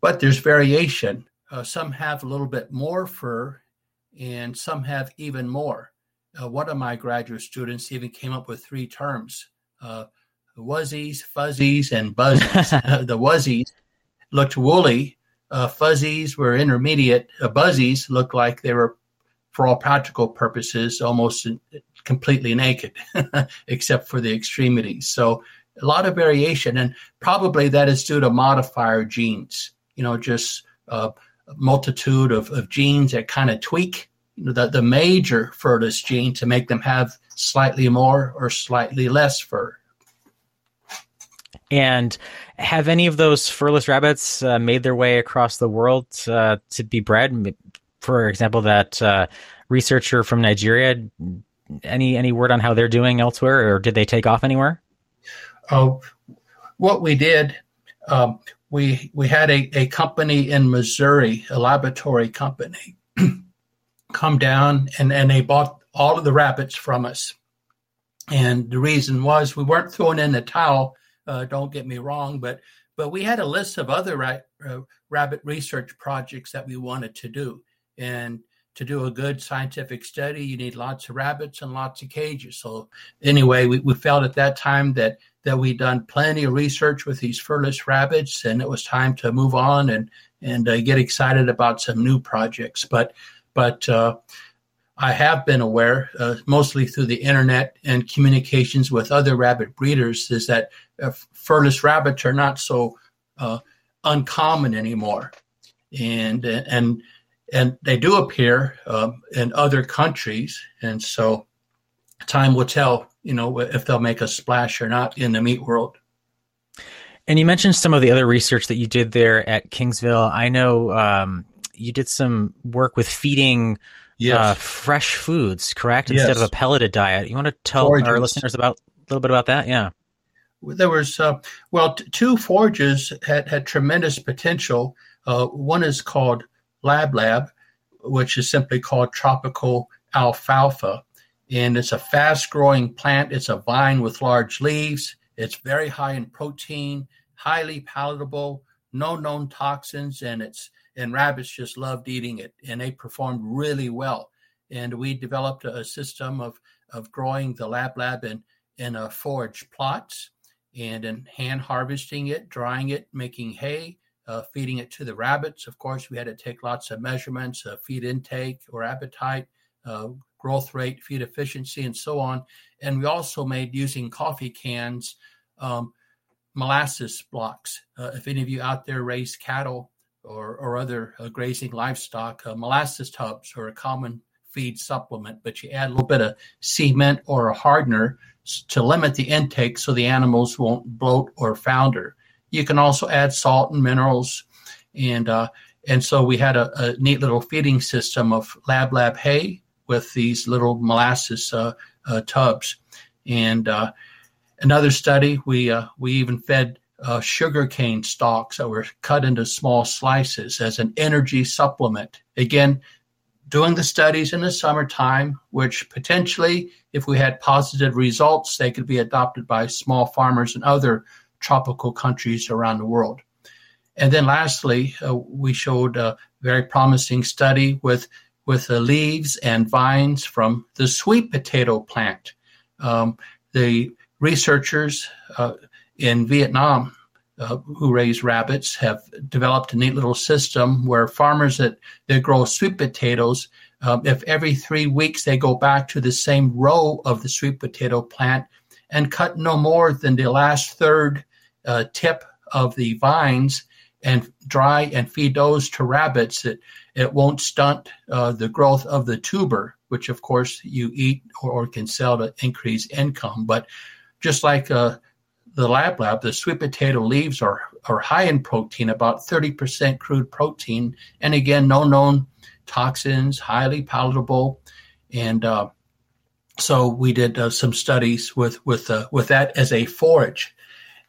but there's variation. Uh, some have a little bit more fur, and some have even more. Uh, one of my graduate students even came up with three terms uh, wuzzies, fuzzies, and buzzies. the wuzzies looked woolly, uh, fuzzies were intermediate. Uh, buzzies looked like they were, for all practical purposes, almost completely naked, except for the extremities. So a lot of variation, and probably that is due to modifier genes. You know, just a multitude of, of genes that kind of tweak you know, the, the major furless gene to make them have slightly more or slightly less fur. And have any of those furless rabbits uh, made their way across the world uh, to be bred? For example, that uh, researcher from Nigeria. Any any word on how they're doing elsewhere, or did they take off anywhere? Oh, what we did, um, we we had a, a company in Missouri, a laboratory company, come down and, and they bought all of the rabbits from us. And the reason was we weren't throwing in the towel uh, don't get me wrong, but but we had a list of other ra- uh, rabbit research projects that we wanted to do, and to do a good scientific study, you need lots of rabbits and lots of cages. So anyway, we, we felt at that time that that we'd done plenty of research with these furless rabbits, and it was time to move on and and uh, get excited about some new projects. But but uh, I have been aware, uh, mostly through the internet and communications with other rabbit breeders, is that uh, furless rabbits are not so uh, uncommon anymore, and and and they do appear um, in other countries, and so time will tell, you know, if they'll make a splash or not in the meat world. And you mentioned some of the other research that you did there at Kingsville. I know um, you did some work with feeding yes. uh, fresh foods, correct? Instead yes. of a pelleted diet. You want to tell Forages. our listeners about a little bit about that? Yeah. There was uh, well, t- two forages had had tremendous potential. Uh, one is called Lab Lab, which is simply called tropical alfalfa, and it's a fast growing plant. It's a vine with large leaves. It's very high in protein, highly palatable, no known toxins, and it's and rabbits just loved eating it, and they performed really well. And we developed a, system of of growing the lab lab in in a forage plots and in hand harvesting it, drying it, making hay, uh, feeding it to the rabbits. Of course, we had to take lots of measurements, uh, feed intake or appetite, uh, growth rate, feed efficiency, and so on. And we also made using coffee cans um, molasses blocks. Uh, if any of you out there raise cattle, or, or other uh, grazing livestock, uh, molasses tubs are a common feed supplement, but you add a little bit of cement or a hardener to limit the intake so the animals won't bloat or founder. You can also add salt and minerals, and uh, and so we had a, a, neat little feeding system of lab lab hay with these little molasses uh, uh, tubs, and uh, another study we we even fed uh, sugarcane stalks that were cut into small slices as an energy supplement. Again, doing the studies in the summertime, which potentially, if we had positive results, they could be adopted by small farmers in other tropical countries around the world. And then lastly, uh, we showed a very promising study with, with the leaves and vines from the sweet potato plant. Um, the researchers uh, in Vietnam uh, who raise rabbits have developed a neat little system where farmers that, that grow sweet potatoes, um, if every three weeks they go back to the same row of the sweet potato plant and cut no more than the last third uh, tip of the vines and dry and feed those to rabbits, it, it won't stunt uh, the growth of the tuber, which of course you eat or, or can sell to increase income. But just like uh, the lab lab, the sweet potato leaves are, are high in protein, about 30% crude protein. And again, no known toxins, highly palatable. And uh, so we did uh, some studies with, with, uh, with that as a forage.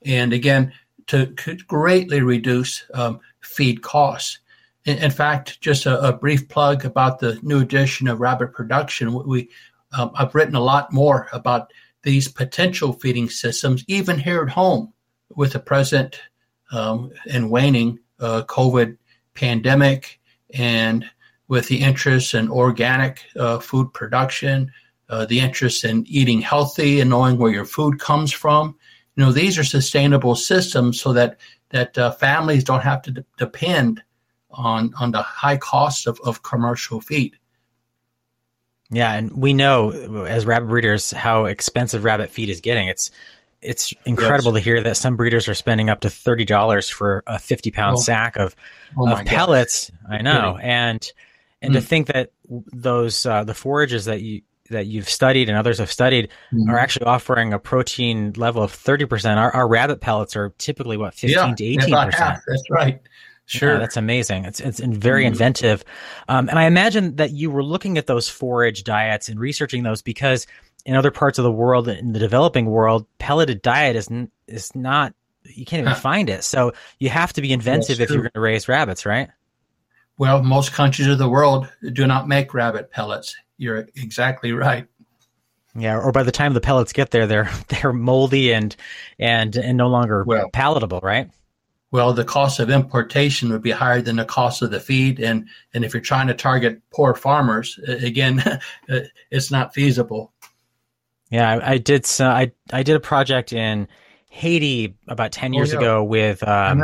And again, to greatly reduce um, feed costs. In, in, fact, just a, a, brief plug about the new edition of Rabbit Production. We, um, I've written a lot more about these potential feeding systems, even here at home, with the present um, and waning uh, COVID pandemic, and with the interest in organic uh, food production, uh, the interest in eating healthy and knowing where your food comes from. You know, these are sustainable systems so that that uh, families don't have to depend on on the high cost of, of commercial feed. Yeah, and we know as rabbit breeders how expensive rabbit feed is getting. It's it's incredible yes. to hear that some breeders are spending up to thirty dollars for a fifty pound oh. sack of oh of pellets. God. I know, really? and and mm. to think that those uh, the forages that you that you've studied and others have studied mm. are actually offering a protein level of thirty percent. Our, our rabbit pellets are typically what fifteen yeah, to eighteen percent. That's right. Sure, yeah, that's amazing. It's it's very mm-hmm. inventive, um, and I imagine that you were looking at those forage diets and researching those because in other parts of the world, in the developing world, pelleted diet is n- is not you can't even find it. So you have to be inventive if you're going to raise rabbits, right? Well, most countries of the world do not make rabbit pellets. You're exactly right. Yeah, or by the time the pellets get there, they're they're moldy and and and no longer well, palatable, right? Well, the cost of importation would be higher than the cost of the feed. And, and if you're trying to target poor farmers, again, it's not feasible. Yeah, I, I did. Uh, I I did a project in Haiti about ten years oh, yeah. ago with um,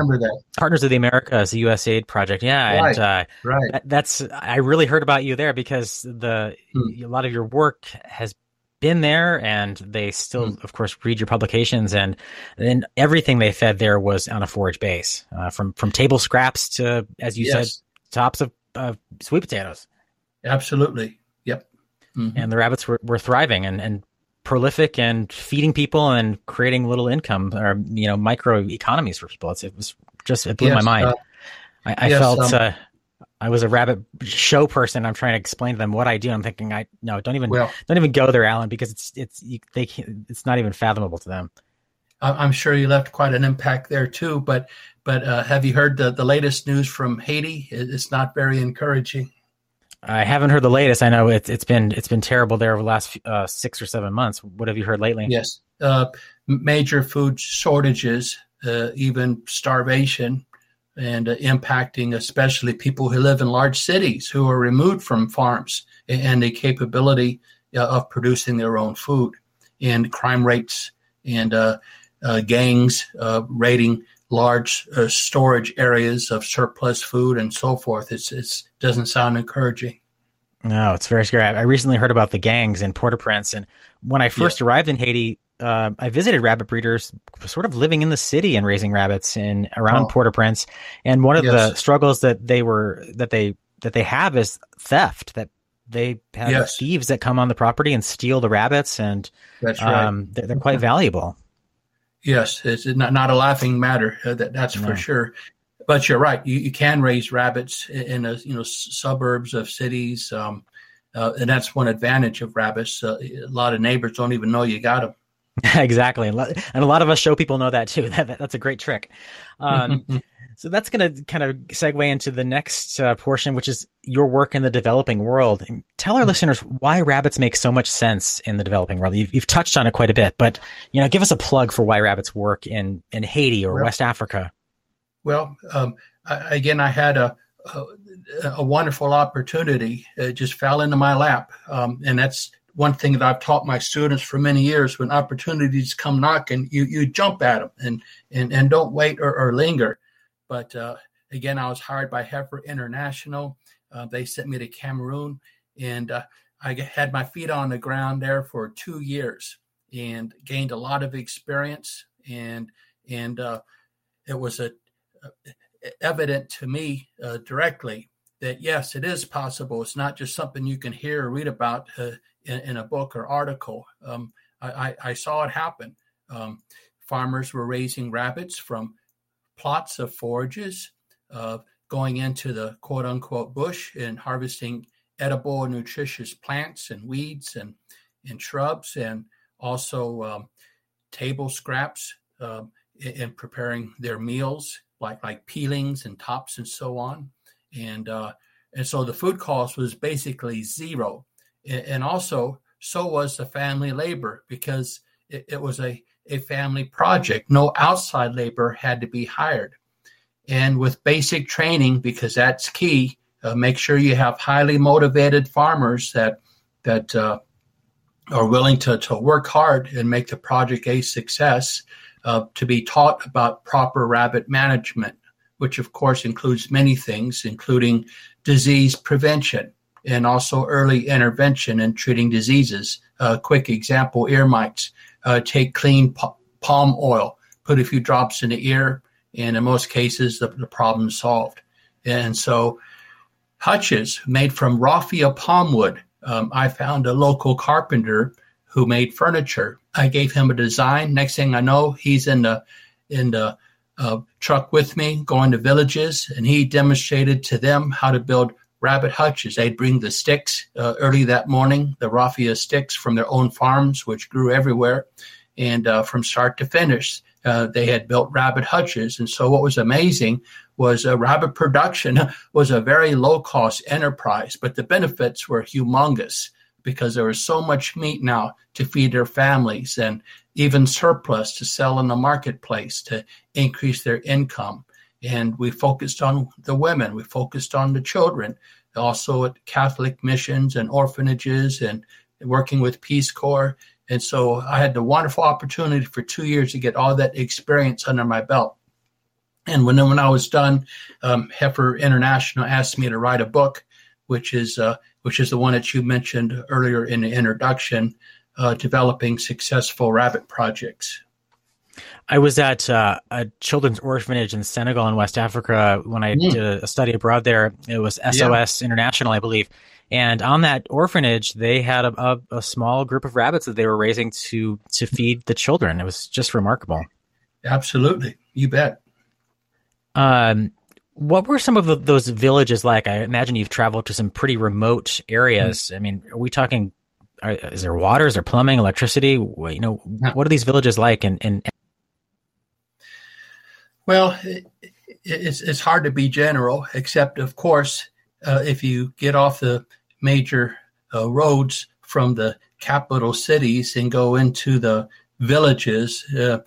Partners of the Americas, the USAID project. Yeah, right, and uh, right. That, that's I really heard about you there because the hmm. a lot of your work has been there and they still mm. of course read your publications and then everything they fed there was on a forage base uh, from from table scraps to as you yes. said tops of uh, sweet potatoes absolutely yep mm-hmm. and the rabbits were, were thriving and, and prolific and feeding people and creating little income or you know micro economies for people it's, it was just it blew yes, my mind uh, I, I yes, felt um, uh, I was a rabbit show person. I'm trying to explain to them what I do. I'm thinking, I no, don't even well, don't even go there, Alan, because it's it's you, they can't, it's not even fathomable to them. I'm sure you left quite an impact there too. But but uh, have you heard the the latest news from Haiti? It's not very encouraging. I haven't heard the latest. I know it's it's been it's been terrible there over the last uh, six or seven months. What have you heard lately? Yes, uh, major food shortages, uh, even starvation and uh, impacting especially people who live in large cities who are removed from farms and the capability uh, of producing their own food and crime rates and uh, uh gangs uh, raiding large uh, storage areas of surplus food and so forth. It's it doesn't sound encouraging. No, it's very scary. I recently heard about the gangs in Port-au-Prince, and when I first yeah. arrived in Haiti, uh, I visited rabbit breeders, sort of living in the city and raising rabbits in around oh. Port-au-Prince. And one of yes. the struggles that they were that they that they have is theft. That they have yes. thieves that come on the property and steal the rabbits, and that's right. Um, they're, they're, quite valuable. Yes, it's not not a laughing matter. Uh, that, that's no. for sure. But you're right. You, you can raise rabbits in, a, you know suburbs of cities, um, uh, and that's one advantage of rabbits. Uh, a lot of neighbors don't even know you got them. exactly, and a lot of us show people know that too. That, that's a great trick. Um, so that's going to kind of segue into the next uh, portion, which is your work in the developing world. Tell our mm-hmm. listeners why rabbits make so much sense in the developing world. You've, you've, touched on it quite a bit, but you know, give us a plug for why rabbits work in in Haiti or well, West Africa. Well, um, I, again, I had a, a, a wonderful opportunity. It just fell into my lap, um, and that's one thing that I've taught my students for many years: when opportunities come knocking, you you jump at them and and and don't wait or, or linger. But uh, again, I was hired by Heifer International. Uh, they sent me to Cameroon, and uh, I had my feet on the ground there for two years and gained a lot of experience. And and uh, it was a, evident to me uh, directly that yes, it is possible. It's not just something you can hear or read about uh, in, in, a book or article. Um, I, I, saw it happen. Um, farmers were raising rabbits from plots of forages, uh, going into the quote unquote bush and harvesting edible nutritious plants and weeds and, and shrubs, and also um, table scraps um, in, in, preparing their meals, like, like peelings and tops and so on. And, uh, and so the food cost was basically zero. And also, so was the family labor because it, it was a, a family project. No outside labor had to be hired. And with basic training, because that's key, uh, make sure you have highly motivated farmers that that uh, are willing to, to work hard and make the project a success. Uh, to be taught about proper rabbit management, which of course includes many things, including disease prevention and also early intervention in treating diseases. A quick example: ear mites. Uh, take clean palm oil, put a few drops in the ear, and in most cases, the, the problem is solved. And so, hutches made from raffia palm wood. Um, I found a local carpenter who made furniture. I gave him a design. Next thing I know, he's in the in the uh, truck with me, going to villages, and he demonstrated to them how to build rabbit hutches. They'd bring the sticks uh, early that morning, the raffia sticks from their own farms, which grew everywhere, and uh, from start to finish, uh, they had built rabbit hutches. And so what was amazing was uh, rabbit production was a very low cost enterprise, but the benefits were humongous because there was so much meat now to feed their families and even surplus to sell in the marketplace to increase their income. And we focused on the women, we focused on the children, also at Catholic missions and orphanages and working with Peace Corps and so I had the wonderful opportunity for two years to get all that experience under my belt. And when when I was done, um, Heifer International asked me to write a book, which is uh, which is the one that you mentioned earlier in the introduction, uh, developing successful rabbit projects. I was at uh, a children's orphanage in Senegal in West Africa when I mm. did a study abroad there. It was SOS yeah. International, I believe, and on that orphanage, they had a, a, a, small group of rabbits that they were raising to to feed the children. It was just remarkable. Absolutely, you bet. Um, what were some of the, those villages like? I imagine you've traveled to some pretty remote areas. Mm-hmm. I mean, are we talking? Are, is there water? Is there plumbing, electricity? You know, what are these villages like? And, and well, it, it's it's hard to be general, except of course uh, if you get off the major uh, roads from the capital cities and go into the villages, uh,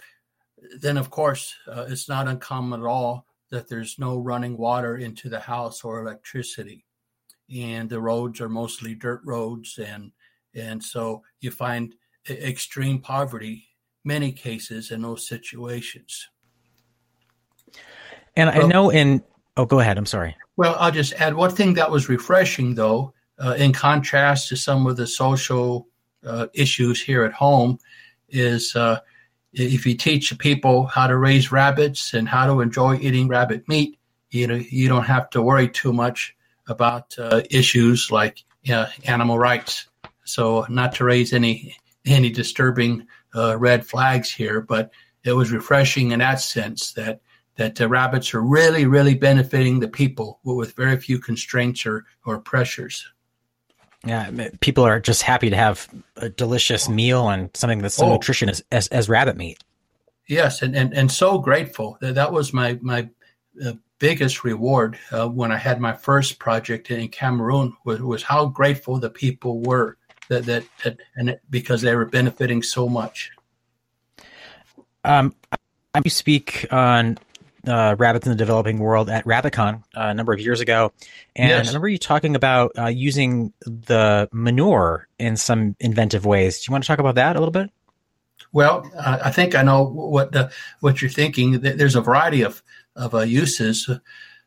then of course uh, it's not uncommon at all that there's no running water into the house or electricity, and the roads are mostly dirt roads, and and so you find extreme poverty many cases in those situations. And I know in oh, go ahead. I'm sorry. Well, I'll just add one thing that was refreshing, though, uh, in contrast to some of the social uh, issues here at home, is uh, if you teach people how to raise rabbits and how to enjoy eating rabbit meat, you know, you don't have to worry too much about uh, issues like animal rights. So, not to raise any any disturbing uh, red flags here, but it was refreshing in that sense that that rabbits are really, really benefiting the people with very few constraints or, or pressures. Yeah, people are just happy to have a delicious meal and something that's so oh. nutritious as, as rabbit meat. Yes, and, and, and so grateful. That, that was my, my uh, biggest reward uh, when I had my first project in Cameroon was, was how grateful the people were that, that, that and it, because they were benefiting so much. Um, you speak on uh, rabbits in the developing world at RabbitCon uh, a number of years ago, and Yes. I remember you talking about uh, using the manure in some inventive ways. Do you want to talk about that a little bit? Well, I I think I know what the, what you're thinking. There's a variety of of uh, uses.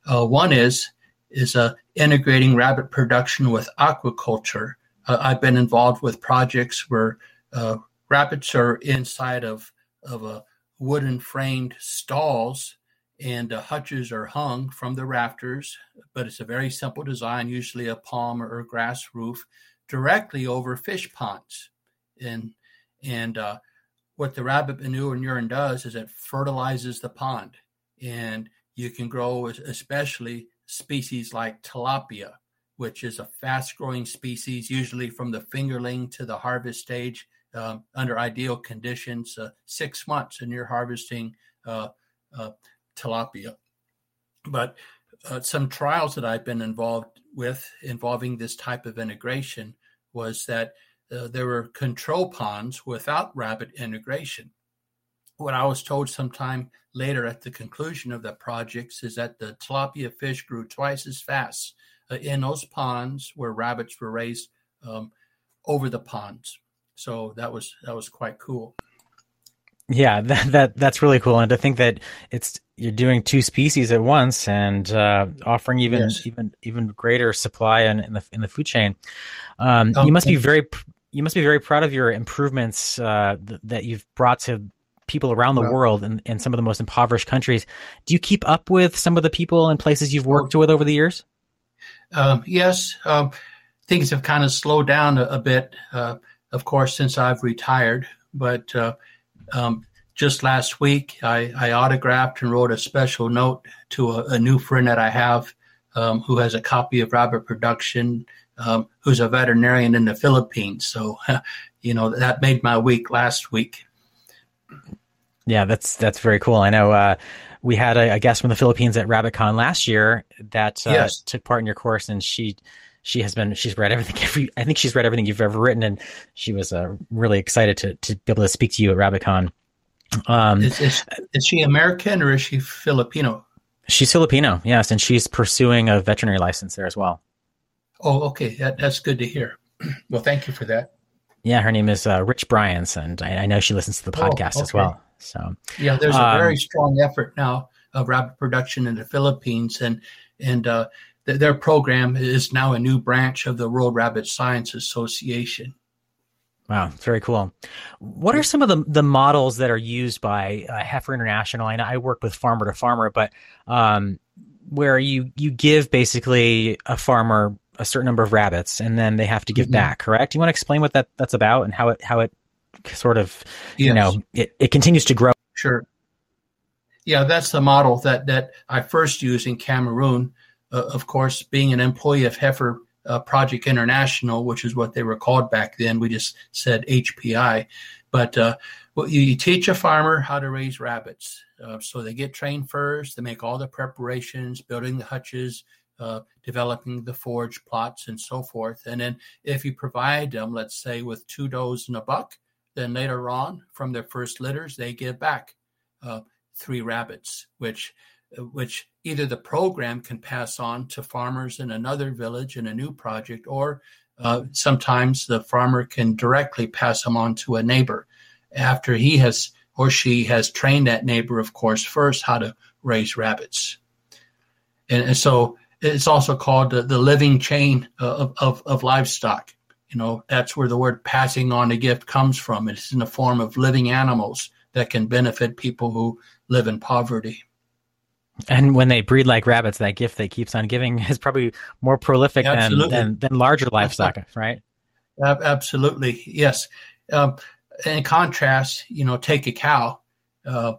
Uh, one is is uh, integrating rabbit production with aquaculture. Uh, I've been involved with projects where uh, rabbits are inside of of a wooden framed stalls, and uh, hutches are hung from the rafters. But it's a very simple design, usually a palm or grass roof, directly over fish ponds, and and uh, what the rabbit manure and urine does is it fertilizes the pond and you can grow especially species like tilapia which is a fast growing species usually from the fingerling to the harvest stage um, under ideal conditions uh, six months and you're harvesting uh, uh, tilapia but uh, some trials that i've been involved with involving this type of integration was that uh, there were control ponds without rabbit integration. What I was told sometime later at the conclusion of the projects is that the tilapia fish grew twice as fast in those ponds where rabbits were raised um, over the ponds. So that was that was quite cool. Yeah, that, that that's really cool, and to think that it's you're doing two species at once and uh, offering even Yes. even even greater supply in, in the in the food chain. Um, Um, you must be very you must be very proud of your improvements uh, th- that you've brought to people around the Well- world and in some of the most impoverished countries. Do you keep up with some of the people and places you've worked with over the years? Um, yes, um, things have kind of slowed down a, a bit, uh, of course, since I've retired. But uh, um, just last week, I, I autographed and wrote a special note to a, a new friend that I have um, who has a copy of Rabbit Production, um, who's a veterinarian in the Philippines. So, you know, that made my week last week. Yeah, that's that's very cool. I know uh, we had a, a guest from the Philippines at RabbitCon last year that uh, Yes. took part in your course, and she she has been she's read everything. Every, I think she's read everything you've ever written, and she was uh, really excited to to be able to speak to you at RabbitCon. Um, Is, is, is she American or is she Filipino? she's Filipino, yes, and she's pursuing a veterinary license there as well. Oh, okay. That, that's good to hear. well, thank you for that. Yeah, her name is uh, Rich Bryans, and I, I know she listens to the Oh, podcast as well. So Yeah, there's a Um, very strong effort now of rabbit production in the Philippines, and and uh, th- their program is now a new branch of the World Rabbit Science Association. Wow, it's very cool. What are some of the the models that are used by uh, Heifer International? I know I work with farmer to farmer, but um, where you you give basically a farmer a certain number of rabbits, and then they have to give Mhm. back. Correct? Do you want to explain what that that's about and how it how it sort of you know it, it continues to grow? Sure. Yeah, that's the model that that I first used in Cameroon. Uh, of course, being an employee of Heifer uh, Project International, which is what they were called back then, we just said HPI. But uh, well, you, you teach a farmer how to raise rabbits. Uh, so they get trained first. They make all the preparations, building the hutches, uh, developing the forage plots, and so forth. And then if you provide them, let's say with two does and a buck, then later on, from their first litters, they give back uh, three rabbits, which which either the program can pass on to farmers in another village in a new project, or uh, sometimes the farmer can directly pass them on to a neighbor after he has or she has trained that neighbor, of course, first how to raise rabbits. And, and so it's also called the, the living chain of, of, of livestock. You know, that's where the word passing on a gift comes from. It's in the form of living animals that can benefit people who live in poverty. And when they breed like rabbits, that gift that keeps on giving is probably more prolific than, than than larger livestock, right? Absolutely, yes. Um, in contrast, you know, take a cow, uh,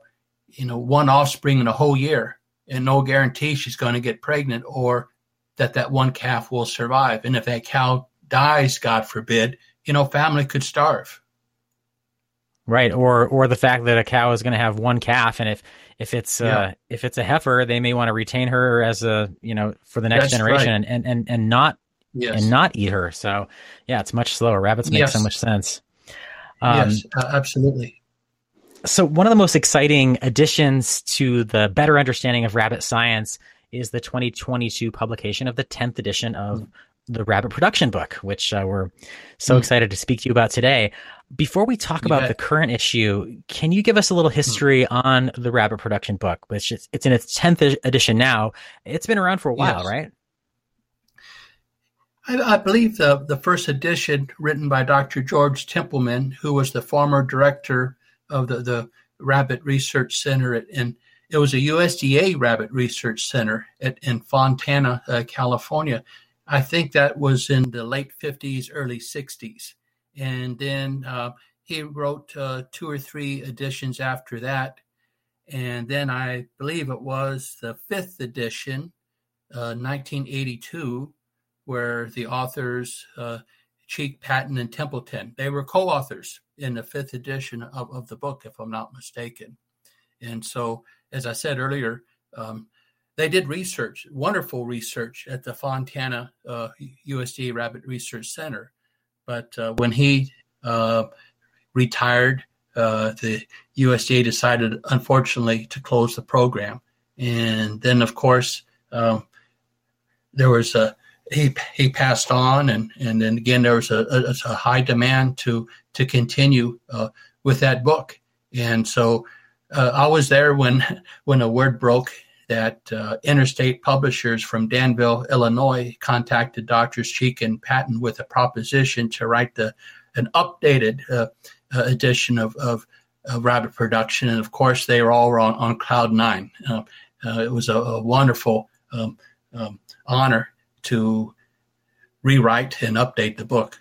you know, one offspring in a whole year, and no guarantee she's going to get pregnant or that that one calf will survive. And if that cow dies, God forbid, you know, family could starve. Right, or or the fact that a cow is going to have one calf, and if if it's uh, if it's a heifer, they may want to retain her as a you know for the next That's generation, right. and, and and not Yes, and not eat her. So yeah, it's much slower. Rabbits make so much sense. Um, yes, uh, absolutely. So, one of the most exciting additions to the better understanding of rabbit science is the 2022 publication of the 10th edition of the Rabbit Production Book, which uh, we're so mm. excited to speak to you about today. Before we talk about the current issue, can you give us a little history mm. on the Rabbit Production Book, which is, it's in its 10th edition now. It's been around for a while, yes. right? I, I, believe the, the first edition written by Dr. George Templeton, who was the former director of the, the Rabbit Research Center at, in it was a USDA Rabbit Research Center at, in Fontana, uh, California. I think that was in the late 50s, early 60s. And then uh, he wrote uh, two or three editions after that. And then I believe it was the fifth edition, 1982, uh, where the authors, uh, Cheeke, Patton, and Templeton, they were co authors in the fifth edition of, of the book, if I'm not mistaken. And so, as I said earlier, um, they did research, wonderful research at the Fontana uh, USDA Rabbit Research Center. But uh, when he uh, retired, uh, the USDA decided, unfortunately, to close the program. And then, of course, um, there was a he he passed on, and and then again there was a, a, a high demand to to continue uh, with that book. And so uh, I was there when when a word broke that uh, Interstate Publishers from Danville, Illinois, contacted Doctors Cheeke and Patton with a proposition to write the an updated uh, uh, edition of, of, of, Rabbit Production, and of course they were all on, on cloud nine. Uh, uh, it was a, a wonderful um, um, honor to rewrite and update the book.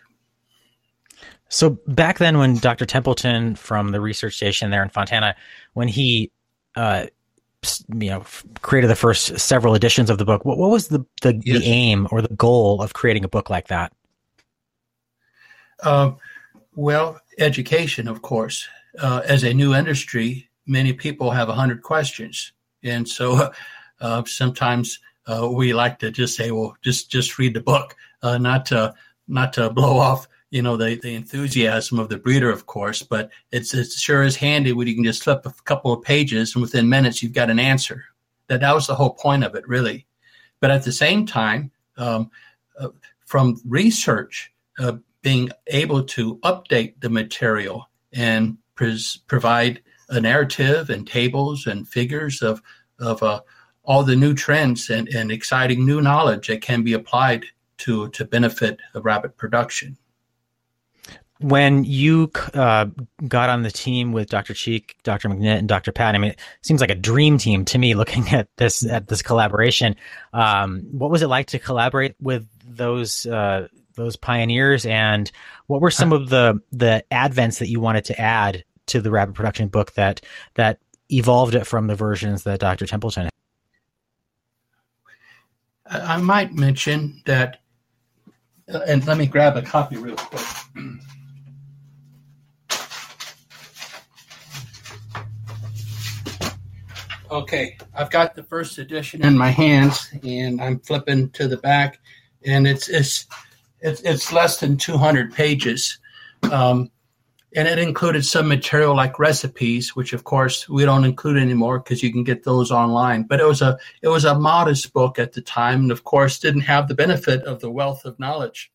So back then, when Dr. Templeton from the research station there in Fontana, when he uh, you know created the first several editions of the book. What, what was the the, yes. the aim or the goal of creating a book like that? Um, well education of course. Uh, as a new industry many people have a hundred questions. And so uh, sometimes uh, we like to just say well just just read the book uh, not to not to blow off you know the, the enthusiasm of the breeder of course but it's it sure is handy when you can just flip a couple of pages and within minutes you've got an answer. That that was the whole point of it really. But at the same time um, uh, from research uh, being able to update the material and pres- provide a narrative and tables and figures of of uh, all the new trends and, and exciting new knowledge that can be applied to to benefit rabbit production when you uh, got on the team with Dr. Cheeke, Dr. McNitt, and Dr. Pat, I mean, it seems like a dream team to me. Looking at this at this collaboration, um, what was it like to collaborate with those uh, those pioneers, and what were some of the the advents that you wanted to add to the Rabbit Production book that that evolved it from the versions that Dr. Templeton? Had? I might mention that, uh, and let me grab a copy real quick. Okay, I've got the first edition in my hands, and I'm flipping to the back, and it's it's it's, it's less than 200 pages, um, and it included some material like recipes, which of course we don't include anymore because you can get those online. But it was a it was a modest book at the time, and of course didn't have the benefit of the wealth of knowledge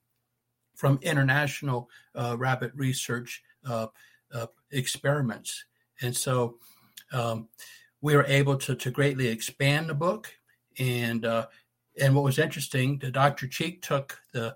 from international uh, rabbit research uh, uh, experiments, and so. Um, we were able to, to greatly expand the book. And uh, and what was interesting, the Dr. Cheeke took the,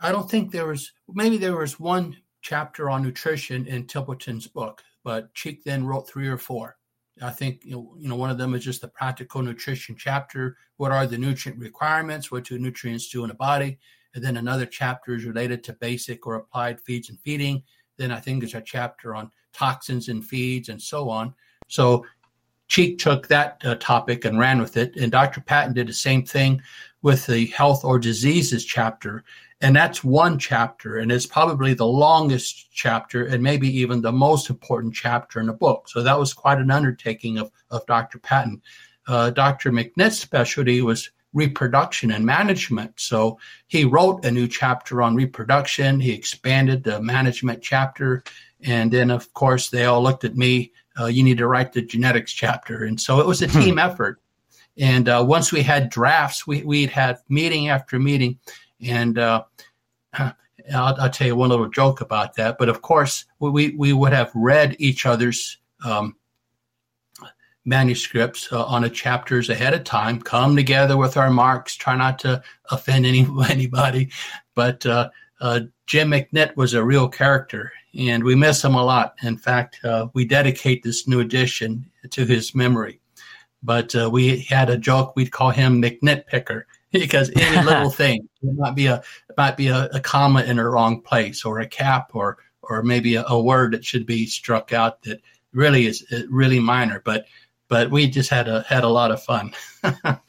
I don't think there was, maybe there was one chapter on nutrition in Templeton's book, but Cheeke then wrote three or four. I think you know, you know one of them is just the practical nutrition chapter. What are the nutrient requirements? What do nutrients do in the body? And then another chapter is related to basic or applied feeds and feeding. Then I think there's a chapter on toxins in feeds and so on. So Cheeke took that uh, topic and ran with it, and Dr. Patton did the same thing with the health or diseases chapter. And that's one chapter, and it's probably the longest chapter and maybe even the most important chapter in the book. So that was quite an undertaking of, of Dr. Patton. Uh, Dr. McNitt's specialty was reproduction and management. So he wrote a new chapter on reproduction. He expanded the management chapter And then, of course, they all looked at me. Uh, you need to write the genetics chapter, and so it was a Hmm. team effort. And uh, once we had drafts, we we'd had meeting after meeting, and uh, I'll, I'll tell you one little joke about that. But of course, we we would have read each other's um, manuscripts uh, on a chapters ahead of time, come together with our marks, try not to offend any anybody. But uh, Jim McNitt was a real character, and we miss him a lot. In fact, uh, we dedicate this new edition to his memory. But uh, we had a joke; we'd call him McNitt Picker because any little thing it might be a it might be a, a comma in a wrong place, or a cap, or or maybe a, a word that should be struck out that really is uh, really minor. But but we just had a had a lot of fun.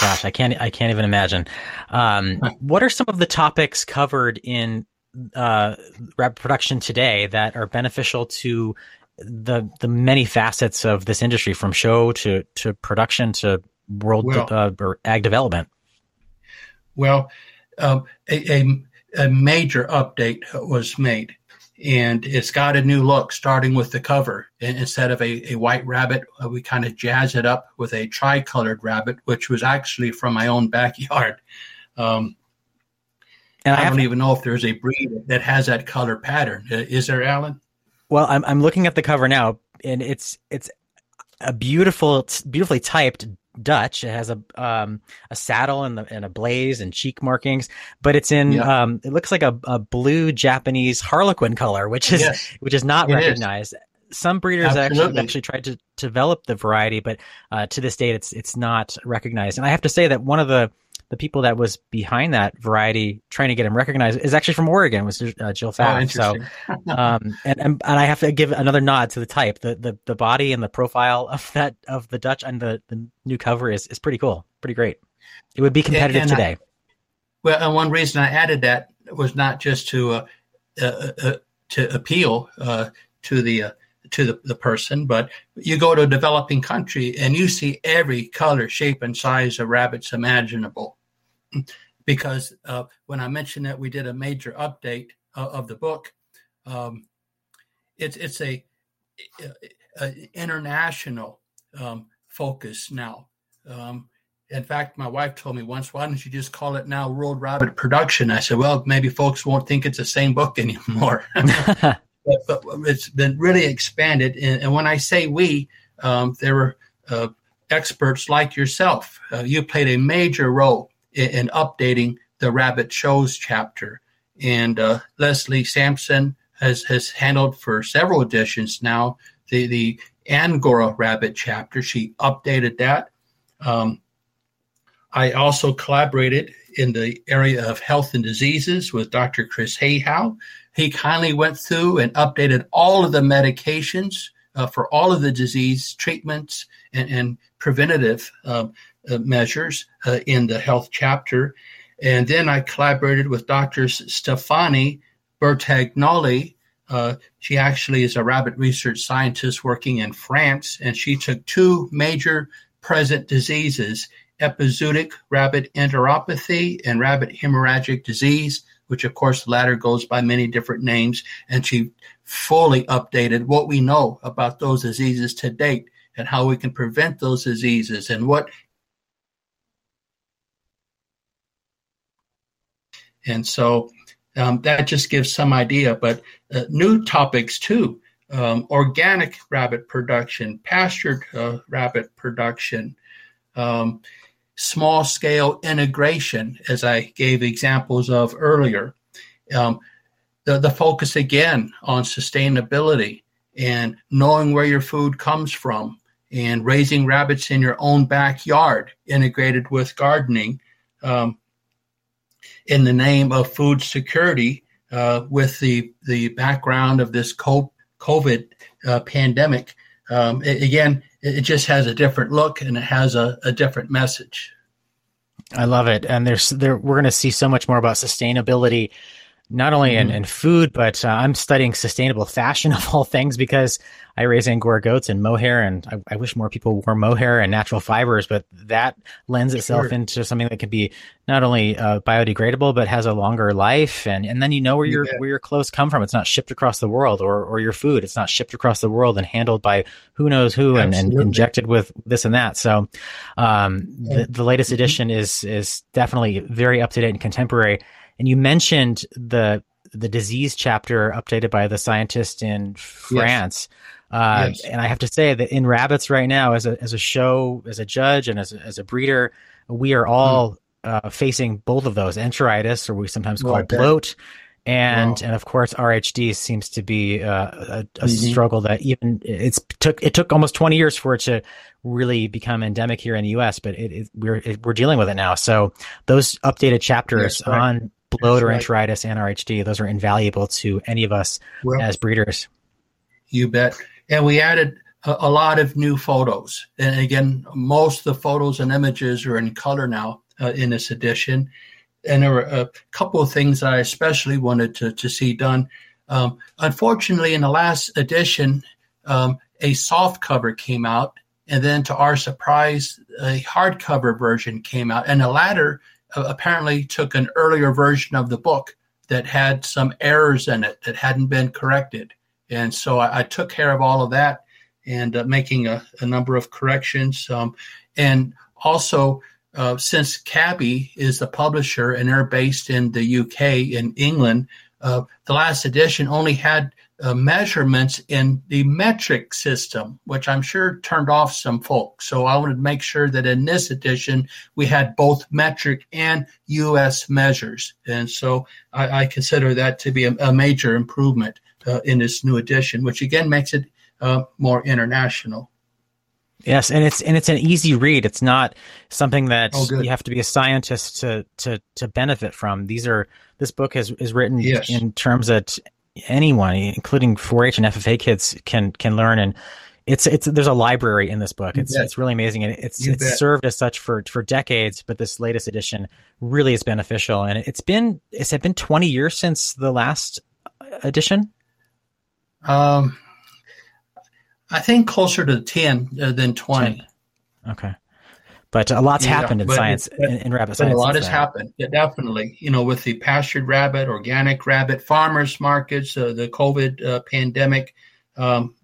Gosh, I can't. I can't even imagine. Um, what are some of the topics covered in uh, rap production today that are beneficial to the the many facets of this industry, from show to to production to world Well- uh, or ag development? Well, um, a, a, a major update was made, and it's got a new look, starting with the cover. And instead of a, a white rabbit, uh, we kind of jazz it up with a tri-colored rabbit, which was actually from my own backyard. Um, And I I don't even know if there's a breed that has that color pattern. Uh, Is there, Alan? Well, I'm I'm looking at the cover now, and it's it's a beautiful, beautifully typed Dutch. It has a um a saddle and the and a blaze and cheek markings, but it's in Yeah. um it looks like a, a blue Japanese harlequin color, which is Yes. which is not It is. recognized. Some breeders actually Absolutely. actually tried to develop the variety, but uh, to this date, it's it's not recognized. And I have to say that one of the the people that was behind that variety, trying to get him recognized, is actually from Oregon, was uh, Jill Oh, so um, and, and and I have to give another nod to the type. The the the body and the profile of that of the Dutch and the, the new cover is is pretty cool, pretty great. It would be competitive and I- today. Well, and one reason I added that was not just to uh, uh, uh, to appeal uh, to the uh, to the, the person, but you go to a developing country and you see every color, shape, and size of rabbits imaginable. Because uh, when I mentioned that we did a major update uh, of the book, um, it's it's a, a international um, focus now. Um, in fact, my wife told me once, why don't you just call it now World Rabbit Production? I said, well, maybe folks won't think it's the same book anymore. but, but it's been really expanded. And, and when I say we, um, there were uh, experts like yourself. Uh, you played a major role in updating the Rabbit Shows chapter. And uh, Leslie Sampson has, has handled for several editions now the, the Angora Rabbit chapter. She updated that. Um, I also collaborated in the area of health and diseases with Dr. Chris Hayhow. He kindly went through and updated all of the medications uh, for all of the disease treatments and, and preventative um, measures uh, in the health chapter. And then I collaborated with Dr. Stefani Bertagnoli. Uh, she actually is a rabbit research scientist working in France, and she took two major present diseases epizootic rabbit enteropathy and rabbit hemorrhagic disease, which of course the latter goes by many different names. And she fully updated what we know about those diseases to date and how we can prevent those diseases and what. And so um, that just gives some idea, but uh, new topics too. Um, organic rabbit production, pastured uh, rabbit production, um, small scale integration, as I gave examples of earlier. Um, the, the focus again on sustainability and knowing where your food comes from and raising rabbits in your own backyard, integrated with gardening um, in the name of food security uh, with the, the background of this COVID uh, pandemic. Um, it, again, it just has a different look and it has a, a different message. I love it, and there's there we're going to see so much more about sustainability not only in, Mhm. in food, but uh, I'm studying sustainable fashion of all things because I raise Angora goats and mohair, and I, I wish more people wore mohair and natural fibers. But that lends itself Sure. into something that can be not only uh, biodegradable but has a longer life, and and then you know where your bet. where your clothes come from. It's not shipped across the world, or or your food. It's not shipped across the world and handled by who knows who, and, and injected with this and that. So, um, the, the latest Mhm. edition is is definitely very up to date and contemporary. And you mentioned the the disease chapter updated by the scientist in France. Uh, Yes. And I have to say that in rabbits right now, as a as a show, as a judge, and as a, as a breeder, we are all uh, facing both of those enteritis, or we sometimes call I bet. bloat, and Wow. and of course RHD seems to be uh, a, a Mhm. struggle that even it's took it took almost twenty years for it to really become endemic here in the U.S. But it, it, we're it, we're dealing with it now. So those updated chapters That's right. on bloat or right. enteritis and RHD, those are invaluable to any of us Well, as breeders. You bet. And we added a, a lot of new photos. And again, most of the photos and images are in color now uh, in this edition. And there were a couple of things that I especially wanted to, to see done. Um, unfortunately, in the last edition, um, a soft cover came out. And then, to our surprise, a hardcover version came out. And the latter apparently took an earlier version of the book that had some errors in it that hadn't been corrected. And so I, I took care of all of that and uh, making a, a number of corrections. Um, and also, uh, since CABI is the publisher and they're based in the UK in England, uh, the last edition only had uh, measurements in the metric system, which I'm sure turned off some folks. So I wanted to make sure that in this edition we had both metric and US measures. And so I, I consider that to be a, a major improvement uh, in this new edition, which again makes it uh, more international. Yes, and it's and it's an easy read. It's not something that Oh, you have to be a scientist to to to benefit from. These are this book is is written Yes. in terms that anyone, including 4-H and FFA kids, can can learn. And it's it's there's a library in this book. It's it's really amazing, and it's You it's bet. served as such for for decades. But this latest edition really is beneficial, and it's been it's been 20 years since the last edition. Um, I think closer to 10 uh, than 20. Okay, but a lot's Yeah, happened in science in, in rabbit science. a lot has then. happened. Yeah, definitely. You know, with the pastured rabbit, organic rabbit, farmers markets, uh, the COVID uh, pandemic, um,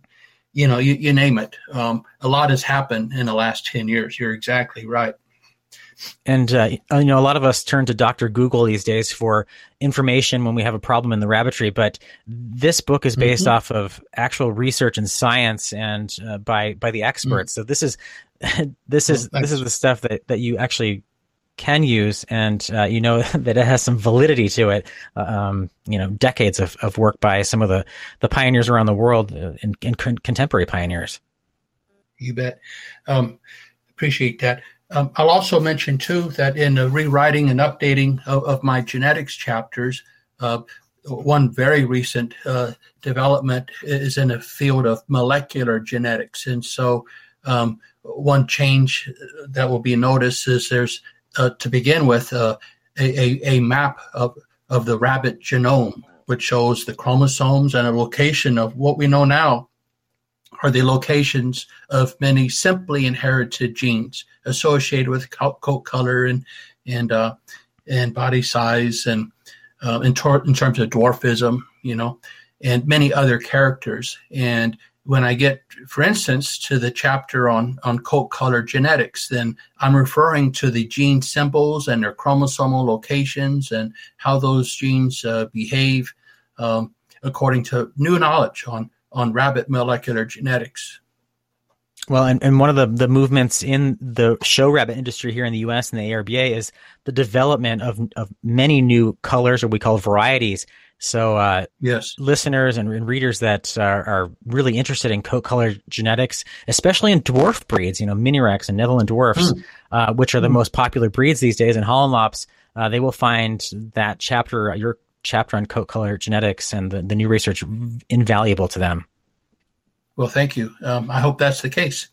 you know, you, you name it. Um, a lot has happened in the last 10 years. You're exactly right. And uh, you know, a lot of us turn to Doctor Google these days for information when we have a problem in the rabbitry. But this book is based Mhm. off of actual research and science, and uh, by by the experts. So this is this is this is the stuff that that you actually can use, and uh, you know that it has some validity to it. Uh, um, you know, decades of, of work by some of the the pioneers around the world uh, and, and con- contemporary pioneers. You bet. Um, appreciate that. Um, I'll also mention too that in the rewriting and updating of, of my genetics chapters, uh, one very recent uh, development is in the field of molecular genetics, and so um, one change that will be noticed is there's uh, to begin with uh, a, a, a map of of the rabbit genome, which shows the chromosomes and a location of what we know now are the locations of many simply inherited genes associated with coat color and and uh, and body size and uh, in, tor- in terms of dwarfism, you know, and many other characters. And when I get, for instance, to the chapter on on coat color genetics, then I'm referring to the gene symbols and their chromosomal locations and how those genes uh, behave um, according to new knowledge on on rabbit molecular genetics. Well, and, and one of the, the movements in the show rabbit industry here in the U.S. and the ARBA is the development of, of many new colors, or we call varieties. So, uh, Yes. listeners and, and readers that are, are really interested in coat color genetics, especially in dwarf breeds, you know, Minirex and Netherland dwarfs, uh, which are the Mm. most popular breeds these days, and Holland Lops, uh, they will find that chapter, your chapter on coat color genetics and the, the new research invaluable to them. Well, thank you. Um, I hope that's the case.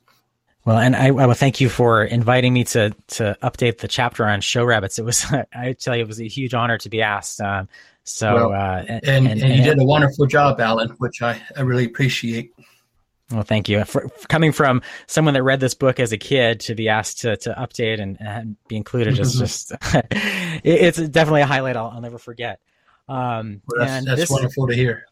Well, and I, I to thank you for inviting me to to update the chapter on show rabbits. It was, I tell you, it was a huge honor to be asked. Um, So, Well, uh, and, and, you did a wonderful job, Alan, which I, I really appreciate. Well, thank you. For, for coming from someone that read this book as a kid to be asked to, to update and, and be included is just, it, it's definitely a highlight I'll, I'll never forget. Um, Well, that's and that's this, wonderful to hear.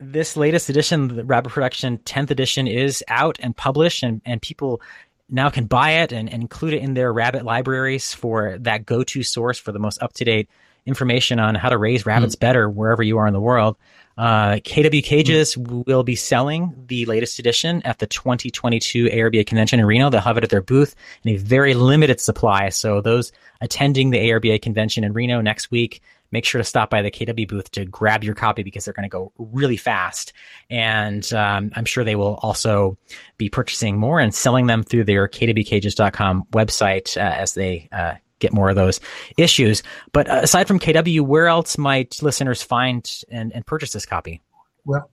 this latest edition, the Rabbit Production 10th edition, is out and published, and, and people now can buy it and, and include it in their Rabbit libraries for that go to source for the most up to date information on how to raise rabbits better wherever you are in the world. Uh, KW Cages will be selling the latest edition at the 2022 ARBA convention in Reno. They'll have it at their booth in a very limited supply. So those attending the ARBA convention in Reno next week, make sure to stop by the KW booth to grab your copy because they're going to go really fast. And um, I'm sure they will also be purchasing more and selling them through their kwcages.com website uh, as they uh, get more of those issues. But uh, aside from KW, where else might listeners find and, and purchase this copy? Well,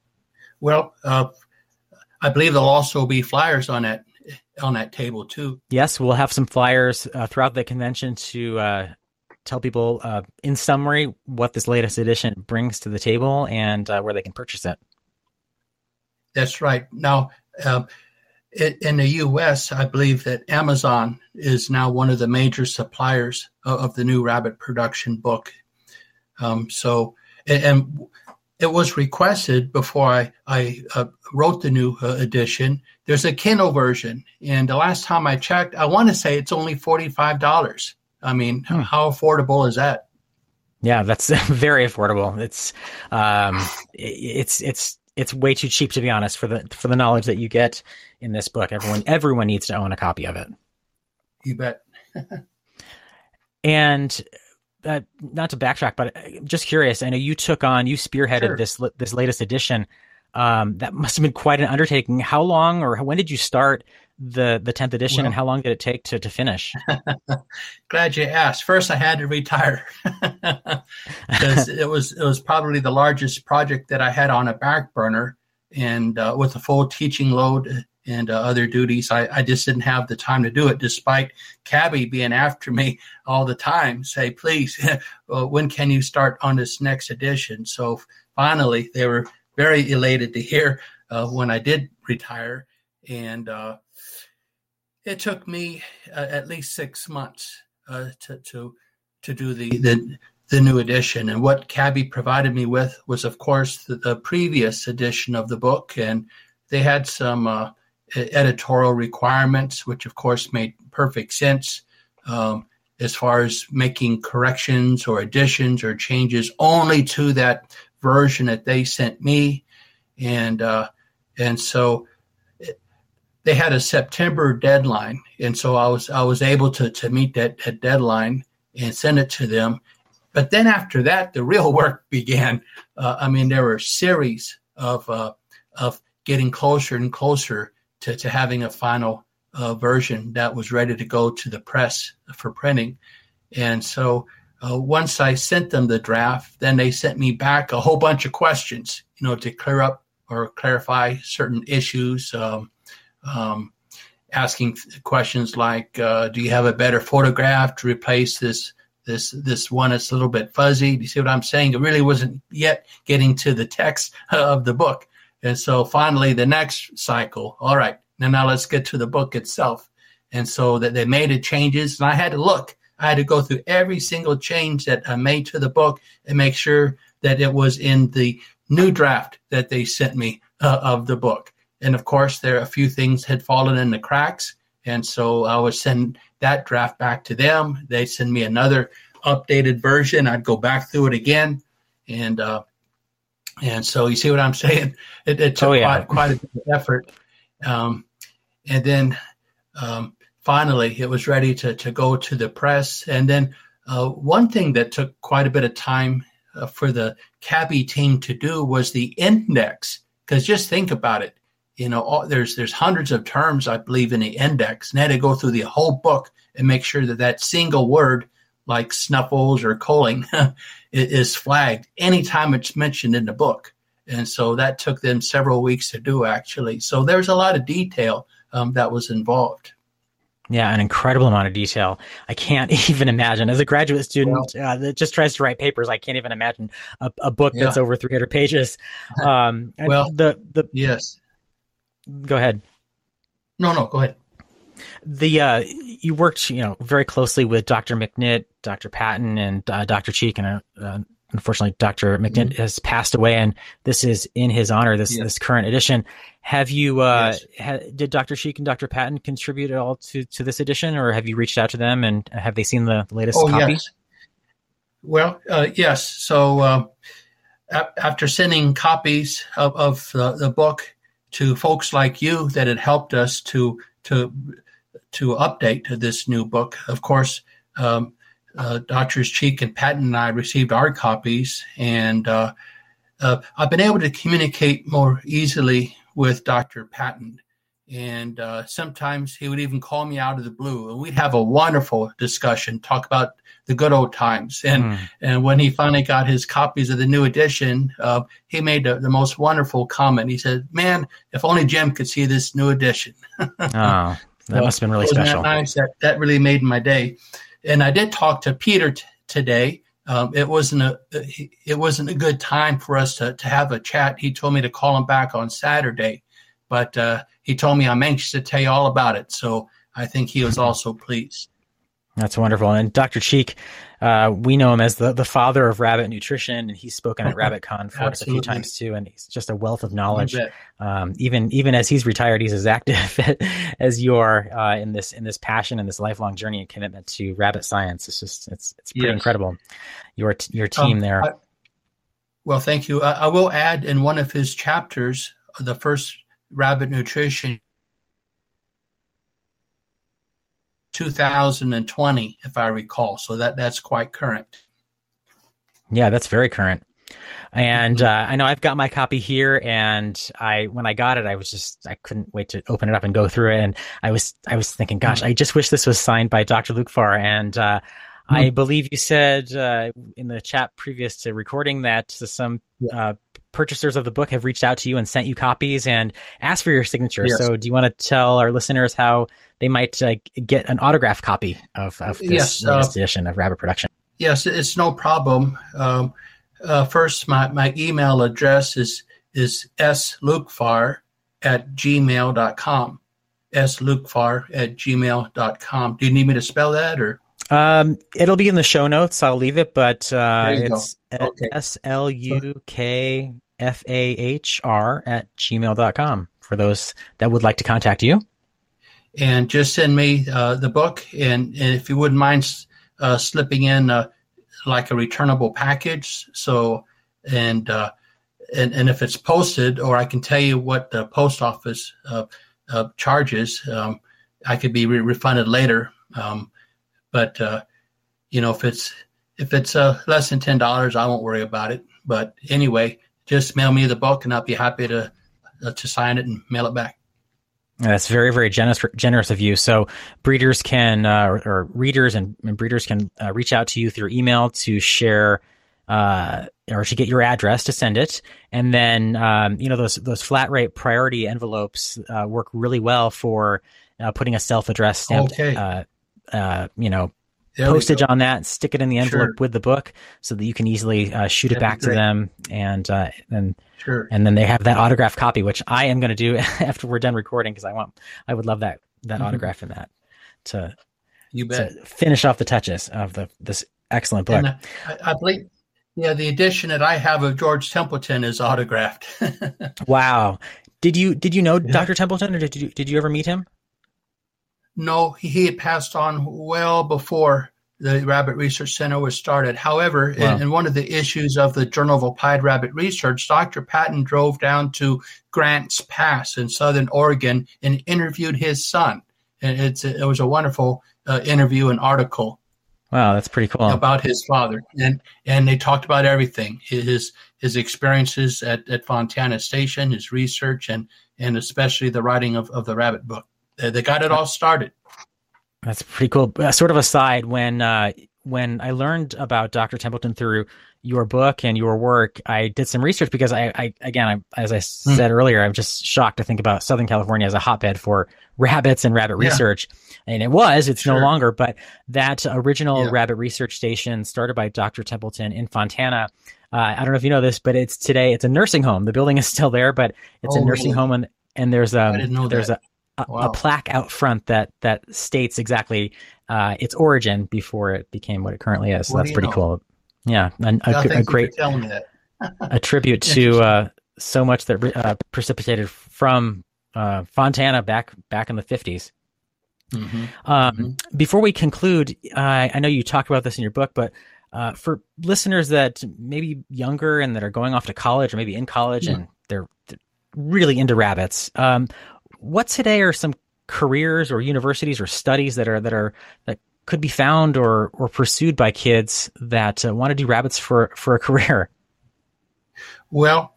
well, uh, I believe there'll also be flyers on that on that table too. Yes, we'll have some flyers uh, throughout the convention to uh, tell people, uh, in summary, what this latest edition brings to the table and uh, where they can purchase it. That's right. Now, um, i in the U.S., I believe that Amazon is now one of the major suppliers of, the new Rabbit production book. Um, so, and, it was requested before I, I uh, wrote the new uh, edition. There's a Kindle version, and the last time I checked, I want to say it's only forty-five dollars. I mean, how affordable is that? Yeah, that's very affordable. It's um, it's it's it's way too cheap to be honest for the for the knowledge that you get in this book. Everyone everyone needs to own a copy of it. You bet. And uh, not to backtrack, but uh, just curious. I know you took on, you spearheaded Sure. this this latest edition. Um, that must have been quite an undertaking. How long, or when did you start the the tenth edition, Well- and how long did it take to to finish? Glad you asked. First, I had to retire because it was it was probably the largest project that I had on a back burner, and uh, with a full teaching load and uh, other duties, I, I just didn't have the time to do it. Despite CABI being after me all the time, say, "Please, well, when can you start on this next edition?" So finally, they were very elated to hear uh, when I did retire, and uh, it took me uh, at least six months uh, to to to do the, the the new edition. And what CABI provided me with was, of course, the, the previous edition of the book, and they had some uh, editorial requirements, which of course made perfect sense. Um, as far as making corrections or additions or changes only to that version that they sent me, and uh, and so they had a September deadline, and so I was I was able to to meet that, that deadline and send it to them. But then after that, the real work began. Uh, I mean, there were a series of uh, of getting closer and closer to, to having a final uh, version that was ready to go to the press for printing. And so uh, once I sent them the draft, then they sent me back a whole bunch of questions, you know, to clear up or clarify certain issues. Um, um, asking questions like, uh, "Do you have a better photograph to replace this this this one that's a little bit fuzzy?" Do you see what I'm saying? It really wasn't yet getting to the text of the book, and so finally, the next cycle. All right, now now let's get to the book itself, and so that they made the changes, and I had to look. I had to go through every single change that I made to the book and make sure that it was in the new draft that they sent me uh, of the book. And of course, there are a few things had fallen in the cracks, and so I would send that draft back to them. They send me another updated version. I'd go back through it again, and uh, and so you see what I'm saying? It, it took Oh, yeah. quite, quite a bit of effort, um, and then um, finally it was ready to to go to the press. And then uh, one thing that took quite a bit of time uh, for the CABI team to do was the index. Because just think about it, you know, all, there's there's hundreds of terms I believe in the index, and I had to go through the whole book and make sure that that single word, like snuffles or culling, is flagged anytime it's mentioned in the book. And so that took them several weeks to do, actually. So there's a lot of detail um, that was involved. Yeah, an incredible amount of detail. I can't even imagine. As a graduate student uh, that just tries to write papers, I can't even imagine a, a book Yeah. that's over 300 pages. Um, Well- the the Yes. Go ahead. No, no, go ahead. The uh, you worked, you know, very closely with Dr. McNitt, Dr. Patton, and uh, Dr. Cheeke, and uh, uh, unfortunately, Dr. McNitt has passed away, and this is in his honor. This Yes. this current edition. Have you? Uh, Yes. ha- did Dr. Cheeke and Dr. Patton contribute at all to to this edition, or have you reached out to them and have they seen the latest Oh, copy? yes. Well, uh, yes. So uh, a- after sending copies of, of the, the book to folks like you that had helped us to to to update this new book, of course, um, uh, Doctors Cheeke and Patton and I received our copies, and uh, uh, I've been able to communicate more easily with Dr. Patton. And uh, sometimes he would even call me out of the blue, and we'd have a wonderful discussion, talk about the good old times. And Hmm. and when he finally got his copies of the new edition, uh, he made the, the most wonderful comment. He said, "Man, if only Jim could see this new edition." Oh, that must have been really special. That nice. That that really made my day. And I did talk to Peter t- today. Um, it wasn't a it wasn't a good time for us to to have a chat. He told me to call him back on Saturday, but uh, he told me I'm anxious to tell you all about it. So I think he was also pleased. That's wonderful. And Dr. Cheeke, uh, we know him as the, the father of rabbit nutrition, and he's spoken at RabbitCon for us a few times too. And he's just a wealth of knowledge. Um, even even as he's retired, he's as active as you are uh, in this in this passion and this lifelong journey and commitment to rabbit science. It's just it's it's pretty Yes. incredible. Your your team Um, there. I- well, thank you. I, I will add in one of his chapters, the first rabbit nutrition, 2020, if I recall. So that that's quite current. Yeah, that's very current. And Mhm. uh, I know I've got my copy here, and I when I got it, I was just I couldn't wait to open it up and go through it. And I was I was thinking, gosh, I just wish this was signed by Dr. Lukefahr. And uh, I believe you said uh, in the chat previous to recording that some uh, purchasers of the book have reached out to you and sent you copies and asked for your signature. Yes. So, do you want to tell our listeners how they might uh, get an autograph copy of, of this Yes, uh, edition of Rabbit Production? Yes, it's no problem. Um, uh, first, my, my email address is is slukefahr at gmail.com. slukefahr at gmail.com. Do you need me to spell that or? Um, it'll be in the show notes. I'll leave it, but uh, There you go. it's S L U K F A H R at gmail.com for those that would like to contact you. and just send me uh, the book. And, and if you wouldn't mind uh, slipping in uh, like a returnable package, so and uh, and and if it's posted, or I can tell you what the post office uh, uh, charges, um, I could be re- refunded later. Um, but you know, if it's if it's less than ten dollars, I won't worry about it. But anyway, just mail me the book, and I'll be happy to uh, to sign it and mail it back. That's very, very generous, generous of you. So breeders can, uh, or, or readers and, and breeders can uh, reach out to you through email to share, uh, or to get your address to send it. And then, um, you know, those, those flat rate priority envelopes, uh, work really well for, uh, putting a self-addressed stamped, Okay. uh, uh, you know, There postage on that, stick it in the envelope Sure. with the book so that you can easily, uh, shoot it That'd be back to them. And, uh, and, Sure. and then they have that autograph copy, which I am going to do after we're done recording because I want, I would love that that Mhm. autograph in that to, You bet. to finish off the touches of the this excellent book. And uh, I, I believe, yeah, the edition that I have of George Templeton is autographed. wow, did you did you know Yeah. Dr. Templeton, or did you did you ever meet him? No, he, had passed on well before the Rabbit Research Center was started. However, in- Wow. in, one of the issues of the Journal of Applied Rabbit Research, Dr. Patton drove down to Grants Pass in southern Oregon and interviewed his son. And it's it was a wonderful uh, interview and article Wow, that's pretty cool. about his father, and and they talked about everything his his experiences at, at Fontana Station, his research, and and especially the writing of, of the Rabbit book. They, got it all started. That's pretty cool. Uh, sort of aside, when uh, when I learned about Dr. Templeton through your book and your work, I did some research because I, I again, I, as I said earlier, I'm just shocked to think about Southern California as a hotbed for rabbits and rabbit Yeah. research. And it was, it's no longer, but that original Yeah. rabbit research station started by Dr. Templeton in Fontana. Uh, I don't know if you know this, but it's today, it's a nursing home. The building is still there, but it's Oh, a nursing really? home and, and there's um didn't know there's that. a, a, a plaque out front that that states exactly uh, its origin before it became what it currently is. So that's pretty know? cool. Yeah, a, a for great a tribute to uh, so much that uh, precipitated from uh, Fontana back back in the fifties. Mhm. Um, Before we conclude, I I know you talk about this in your book, but uh, for listeners that maybe younger and that are going off to college or maybe in college and they're, they're really into rabbits, um, what today are some careers or universities or studies that are that are that could be found or or pursued by kids that uh, want to do rabbits for for a career? Well,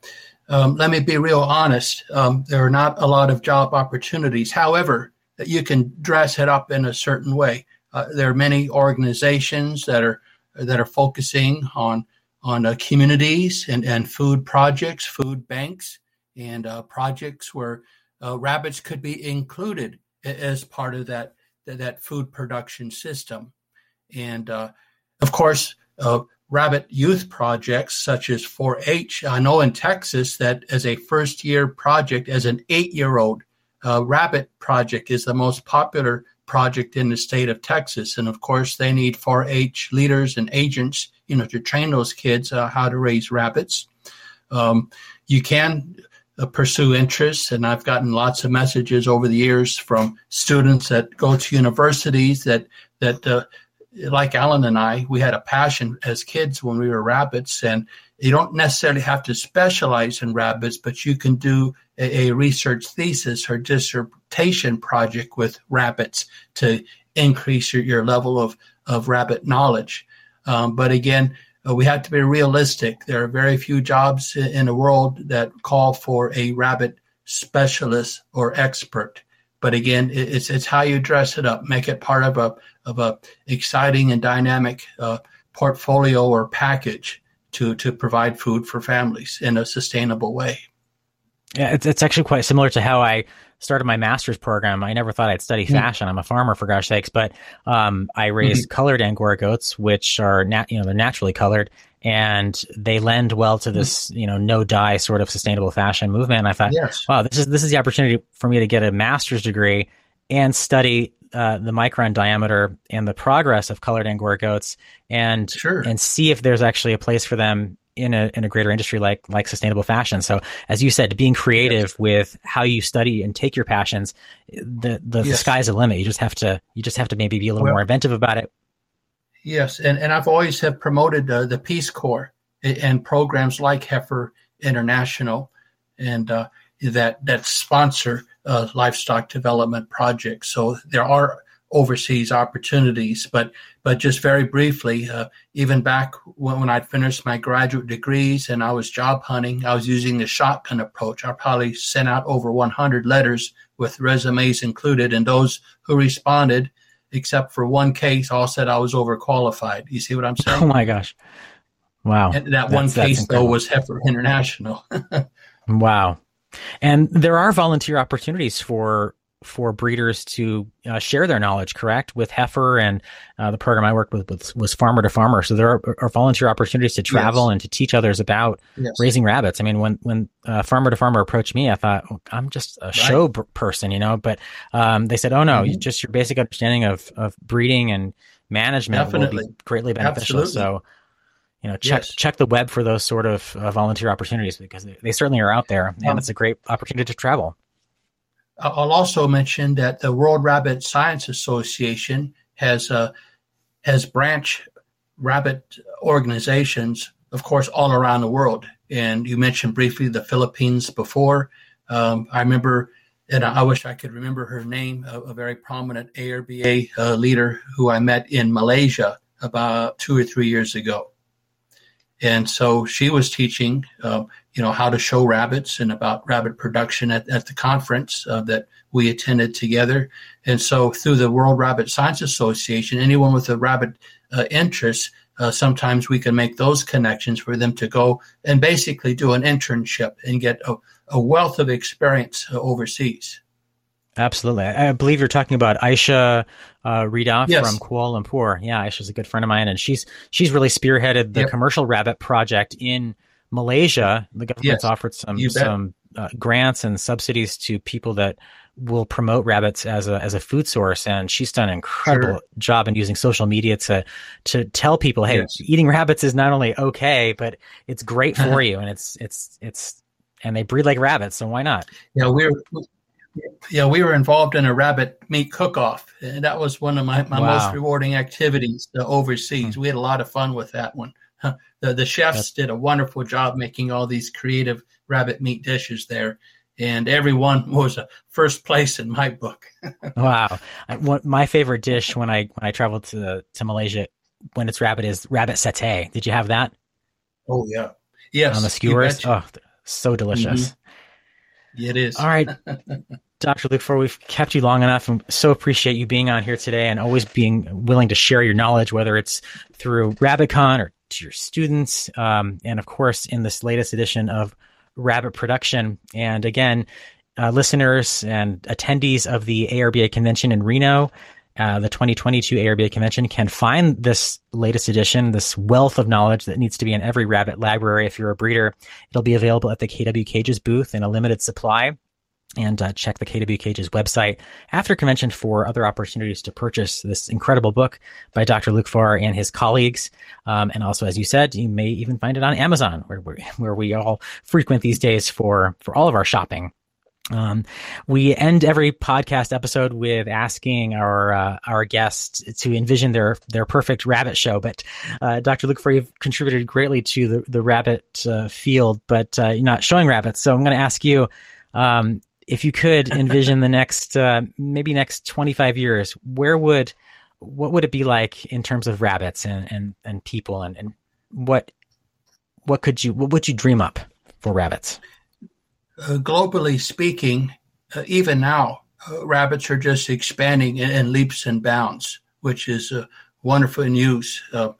um, let me be real honest. Um, there are not a lot of job opportunities. However, that you can dress it up in a certain way. Uh, there are many organizations that are that are focusing on on uh, communities and, and food projects, food banks, and uh, projects where uh, rabbits could be included as part of that that, food production system. And uh, of course, uh, rabbit youth projects such as 4-H. I know in Texas that as a first year project, as an eight year old, uh, rabbit project is the most popular project in the state of Texas. And of course, they need 4-H leaders and agents, you know, to train those kids uh, how to raise rabbits. Um, you can uh, pursue interests, and I've gotten lots of messages over the years from students that go to universities that that uh, like Alan and I, we had a passion as kids when we were rabbits, and you don't necessarily have to specialize in rabbits, but you can do a, a research thesis or dissertation project with rabbits to increase your, your level of, of rabbit knowledge. Um, but again, uh, we have to be realistic. There are very few jobs in the world that call for a rabbit specialist or expert. But again, it's it's how you dress it up, make it part of a of a exciting and dynamic uh, portfolio or package to to provide food for families in a sustainable way. Yeah, it's it's actually quite similar to how I started my master's program. I never thought I'd study Hmm. fashion. I'm a farmer for gosh sakes, but um, I raised Mm-hmm. colored Angora goats, which are nat- you know they're naturally colored, and they lend well to this you know no dye sort of sustainable fashion movement. And I thought, Yes. wow, this is this is the opportunity for me to get a master's degree and study uh, the micron diameter and the progress of colored Angora goats, and Sure. and see if there's actually a place for them in a in a greater industry like like sustainable fashion. So as you said, being creative with how you study and take your passions, the the, the sky's the limit. You just have to you just have to maybe be a little Well- more inventive about it. Yes, and, and I've always have promoted uh, the Peace Corps and programs like Heifer International, and uh, that that sponsor uh, livestock development projects. So there are overseas opportunities, but but just very briefly, uh, even back when, when I'd finished my graduate degrees and I was job hunting, I was using the shotgun approach. I probably sent out over 100 letters with resumes included, and those who responded except for one case, all said I was overqualified. You see what I'm saying? Oh my gosh! Wow, And that one That's- that's case, though, was Heifer International. Wow. And there are volunteer opportunities for for breeders to uh, share their knowledge, correct? With Heifer and uh, the program I worked with was, was Farmer to Farmer. So there are, are volunteer opportunities to travel Yes. and to teach others about yes. raising rabbits. I mean, when when uh, Farmer to Farmer approached me, I thought "Oh, I'm just a show b- person, you know. But um, they said, "Oh no, Mhm. just your basic understanding of of breeding and management will Definitely. be greatly beneficial." Absolutely. So. You know, check Yes. check the web for those sort of uh, volunteer opportunities because they, they certainly are out there, and Um, it's a great opportunity to travel. I- I'll also mention that the World Rabbit Science Association has uh, has branch rabbit organizations, of course, all around the world. And you mentioned briefly the Philippines before. Um, I remember, and I wish I could remember her name, a, a very prominent ARBA uh, leader who I met in Malaysia about two or three years ago. And so she was teaching, um, you know, how to show rabbits and about rabbit production at, at the conference uh, that we attended together. And so through the World Rabbit Science Association, anyone with a rabbit uh, interest uh, sometimes we can make those connections for them to go and basically do an internship and get a, a wealth of experience uh, overseas. Absolutely. I believe you're talking about Aisha uh, Rida Yes. from Kuala Lumpur. Yeah, Aisha's a good friend of mine, and she's she's really spearheaded the Yep. commercial rabbit project in Malaysia. The government's Yes, offered some some uh, grants and subsidies to people that will promote rabbits as a as a food source, and she's done an incredible Sure. job in using social media to to tell people, hey, Yes. eating rabbits is not only okay, but it's great for you, and it's it's it's and they breed like rabbits, so why not? Yeah, we were. Yeah, we were involved in a rabbit meat cook-off, and that was one of my, my Wow. most rewarding activities uh, overseas. We had a lot of fun with that one. The the chefs did a wonderful job making all these creative rabbit meat dishes there, and everyone was a first place in my book. Wow, I, one, my favorite dish when I when I traveled to to Malaysia when it's rabbit is rabbit satay. Did you have that Oh yeah, yes, on the skewers? Mm-hmm. Oh, so delicious. it is. All right, Dr. Lukefahr we've kept you long enough, and so appreciate you being on here today and always being willing to share your knowledge, whether it's through RabbitCon or to your students, um, and of course in this latest edition of Rabbit Production. And again, uh, listeners and attendees of the ARBA convention in Reno, uh, the 2022 ARBA convention can find this latest edition, this wealth of knowledge that needs to be in every rabbit library. If you're a breeder, it'll be available at the KW Cages booth in a limited supply. And uh, check the KW Cages website after convention for other opportunities to purchase this incredible book by Dr. Lukefahr and his colleagues. Um, and also, as you said, you may even find it on Amazon, where, where, we all frequent these days for, for all of our shopping. Um, we end every podcast episode with asking our uh, our guests to envision their their perfect rabbit show. But uh, Dr. Lukefahr you've contributed greatly to the the rabbit uh, field, but uh, you're not showing rabbits. So I'm going to ask you um, if you could envision the next uh, maybe next 25 years. Where would what would it be like in terms of rabbits and and, and people and, and what what could you what would you dream up for rabbits? uh, globally speaking, uh, even now, uh, rabbits are just expanding in, in leaps and bounds, which is uh, wonderful news. Uh,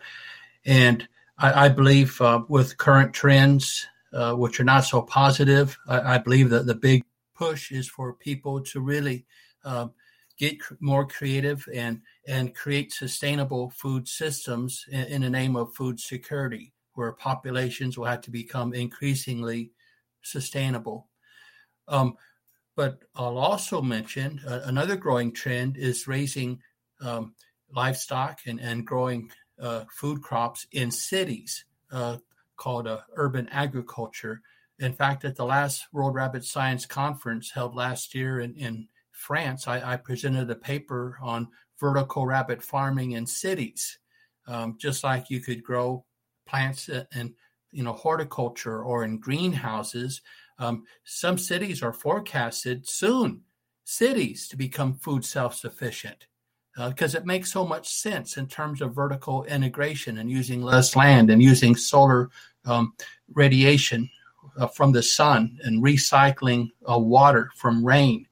and I, I believe uh, with current trends, uh, which are not so positive, I, I believe that the big push is for people to really um, get cr- more creative and and create sustainable food systems in, in the name of food security, where populations will have to become increasingly sustainable. Um, but I'll also mention uh, another growing trend is raising um, livestock and, and growing uh, food crops in cities uh, called uh, urban agriculture. In fact, at the last World Rabbit Science Conference held last year in, in France, I, I presented a paper on vertical rabbit farming in cities. Um, just like you could grow plants in you know horticulture or in greenhouses, um, some cities are forecasted soon, cities to become food self sufficient because it makes so much sense in terms of vertical integration and using less land and using solar um, radiation uh, from the sun and recycling uh, water from rain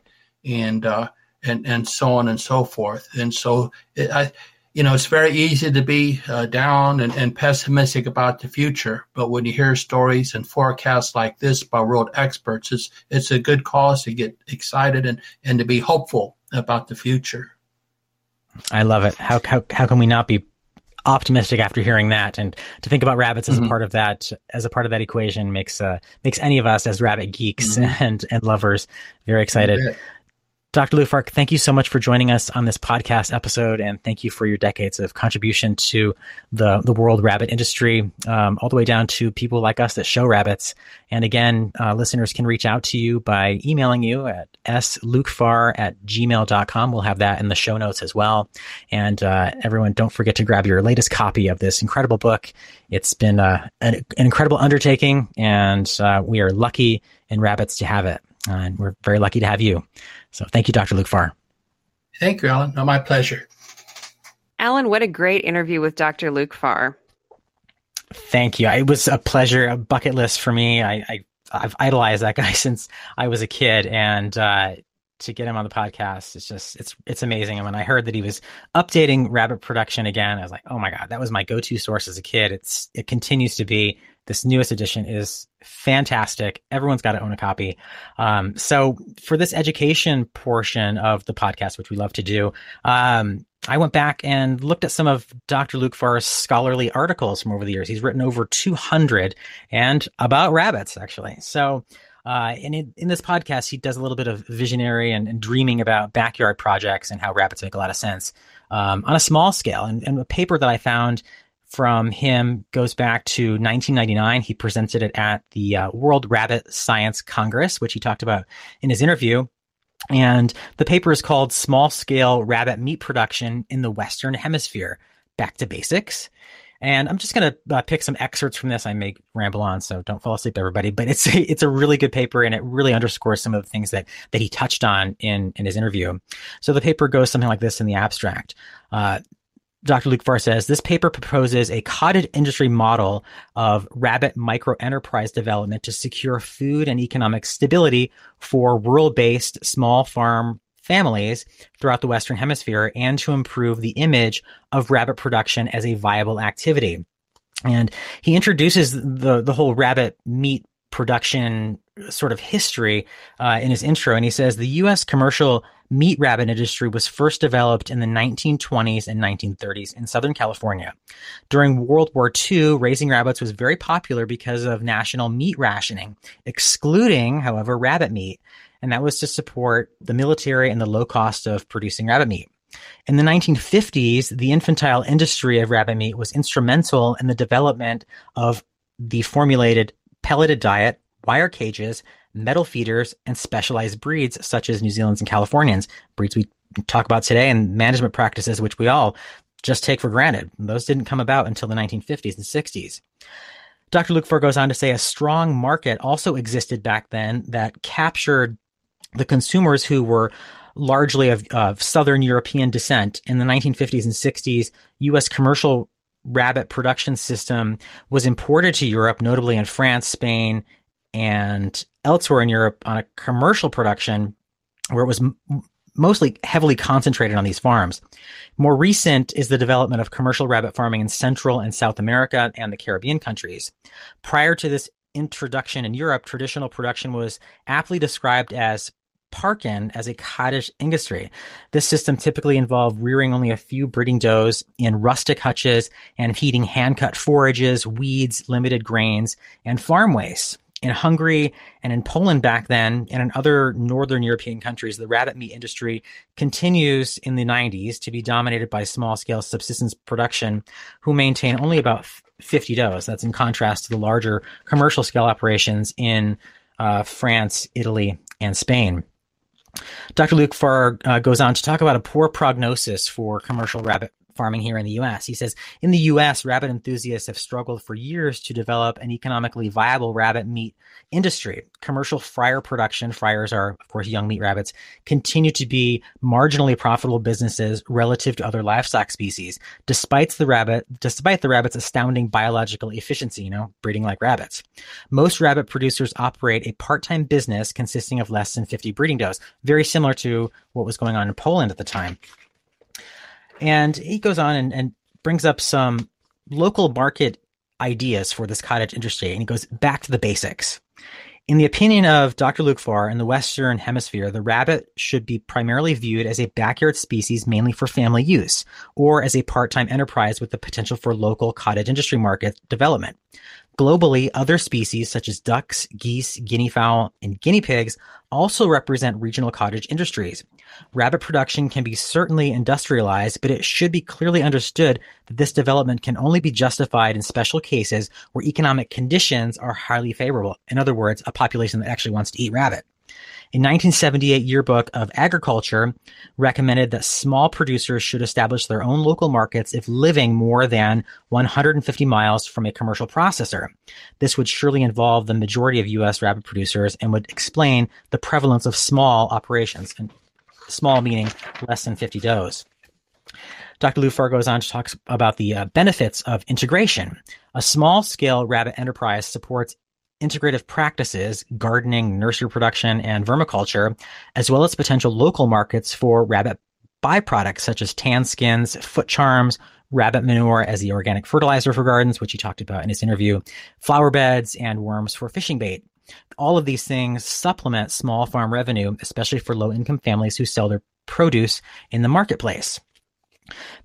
and uh, and and so on and so forth. And so it, I. You know, it's very easy to be uh, down and, and pessimistic about the future, but when you hear stories and forecasts like this by world experts, it's it's a good cause to get excited and, and to be hopeful about the future. I love it. How how how can we not be optimistic after hearing that? And to think about rabbits as a Mhm. part of that as a part of that equation makes uh makes any of us as rabbit geeks Mhm. and and lovers very excited. Dr. Lukefahr, thank you so much for joining us on this podcast episode, and thank you for your decades of contribution to the the world rabbit industry, um, all the way down to people like us that show rabbits. And again, uh, listeners can reach out to you by emailing you at slukefahr at gmail.com. We'll have that in the show notes as well. And uh, everyone, don't forget to grab your latest copy of this incredible book. It's been uh, an, an incredible undertaking, and uh, we are lucky in rabbits to have it. Uh, and we're very lucky to have you. So thank you, Dr. Lukefahr. Thank you, Alan. No, my pleasure. Alan, what a great interview with Dr. Lukefahr. Thank you. It was a pleasure, a bucket list for me. I, I I've idolized that guy since I was a kid, and uh, to get him on the podcast. It's just it's it's amazing. And when I heard that he was updating rabbit production again, I was like, oh my god, that was my go-to source as a kid. It's it continues to be. This newest edition is fantastic. Everyone's got to own a copy. Um, so for this education portion of the podcast, which we love to do, um, I went back and looked at some of Dr. Lukefahr's scholarly articles from over the years. He's written over 200 and about rabbits, actually. So uh, and in, in, this podcast, he does a little bit of visionary and, and, dreaming about backyard projects and how rabbits make a lot of sense um, on a small scale. And, and, a paper that I found from him goes back to 1999. He presented it at the uh, World Rabbit Science Congress, which he talked about in his interview. And the paper is called Small Scale Rabbit Meat Production in the Western Hemisphere Back to Basics. And I'm just going to uh, pick some excerpts from this. I may ramble on, so don't fall asleep, everybody. But it's a, it's a really good paper, and it really underscores some of the things that that he touched on in in his interview. So the paper goes something like this in the abstract. Uh, Dr. Lukefahr says this paper proposes a cottage industry model of rabbit micro enterprise development to secure food and economic stability for rural based small farm families throughout the Western Hemisphere and to improve the image of rabbit production as a viable activity. And he introduces the, the whole rabbit meat production sort of history uh, in his intro. And he says the U.S. commercial meat rabbit industry was first developed in the 1920s and 1930s in Southern California. During World War II, raising rabbits was very popular because of national meat rationing, excluding, however, rabbit meat and that was to support the military and the low cost of producing rabbit meat. In the 1950s, the infantile industry of rabbit meat was instrumental in the development of the formulated pelleted diet, wire cages, metal feeders, and specialized breeds such as New Zealand's and Californians, breeds we talk about today, and management practices which we all just take for granted. Those didn't come about until the 1950s and 60s. Dr. Lukefahr goes on to say a strong market also existed back then that captured the consumers who were largely of, of Southern European descent in the 1950s and 60s, U.S. commercial rabbit production system was imported to Europe, notably in France, Spain, and elsewhere in Europe on a commercial production where it was m- mostly heavily concentrated on these farms. More recent is the development of commercial rabbit farming in Central and South America and the Caribbean countries. Prior to this introduction in Europe, traditional production was aptly described as parkin as a cottage industry. This system typically involved rearing only a few breeding does in rustic hutches and feeding hand-cut forages, weeds, limited grains, and farm waste. In Hungary and in Poland back then, and in other northern European countries, the rabbit meat industry continues in the 90s to be dominated by small scale subsistence production, who maintain only about 50 does. That's in contrast to the larger commercial scale operations in uh, France, Italy, and Spain. Dr. Lukefahr uh, goes on to talk about a poor prognosis for commercial rabbit farming here in the US. He says, in the US, rabbit enthusiasts have struggled for years to develop an economically viable rabbit meat industry. Commercial fryer production, fryers are, of course, young meat rabbits, continue to be marginally profitable businesses relative to other livestock species, despite the rabbit, despite the rabbit's astounding biological efficiency, you know, breeding like rabbits. Most rabbit producers operate a part-time business consisting of less than 50 breeding does, very similar to what was going on in Poland at the time. And he goes on and, and brings up some local market ideas for this cottage industry. And he goes back to the basics. In the opinion of Dr. Lukefahr, in the Western Hemisphere, the rabbit should be primarily viewed as a backyard species mainly for family use, or as a part-time enterprise with the potential for local cottage industry market development. Globally, other species such as ducks, geese, guinea fowl, and guinea pigs also represent regional cottage industries. Rabbit production can be certainly industrialized, but it should be clearly understood that this development can only be justified in special cases where economic conditions are highly favorable. In other words, a population that actually wants to eat rabbit. A 1978 yearbook of agriculture recommended that small producers should establish their own local markets if living more than 150 miles from a commercial processor. This would surely involve the majority of U.S. rabbit producers and would explain the prevalence of small operations, and small meaning less than 50 does. Dr. Lukefahr goes on to talk about the uh, benefits of integration. A small scale rabbit enterprise supports integrative practices, gardening, nursery production, and vermiculture, as well as potential local markets for rabbit byproducts such as tan skins, foot charms, rabbit manure as the organic fertilizer for gardens, which he talked about in his interview, flower beds, and worms for fishing bait. All of these things supplement small farm revenue, especially for low income families who sell their produce in the marketplace.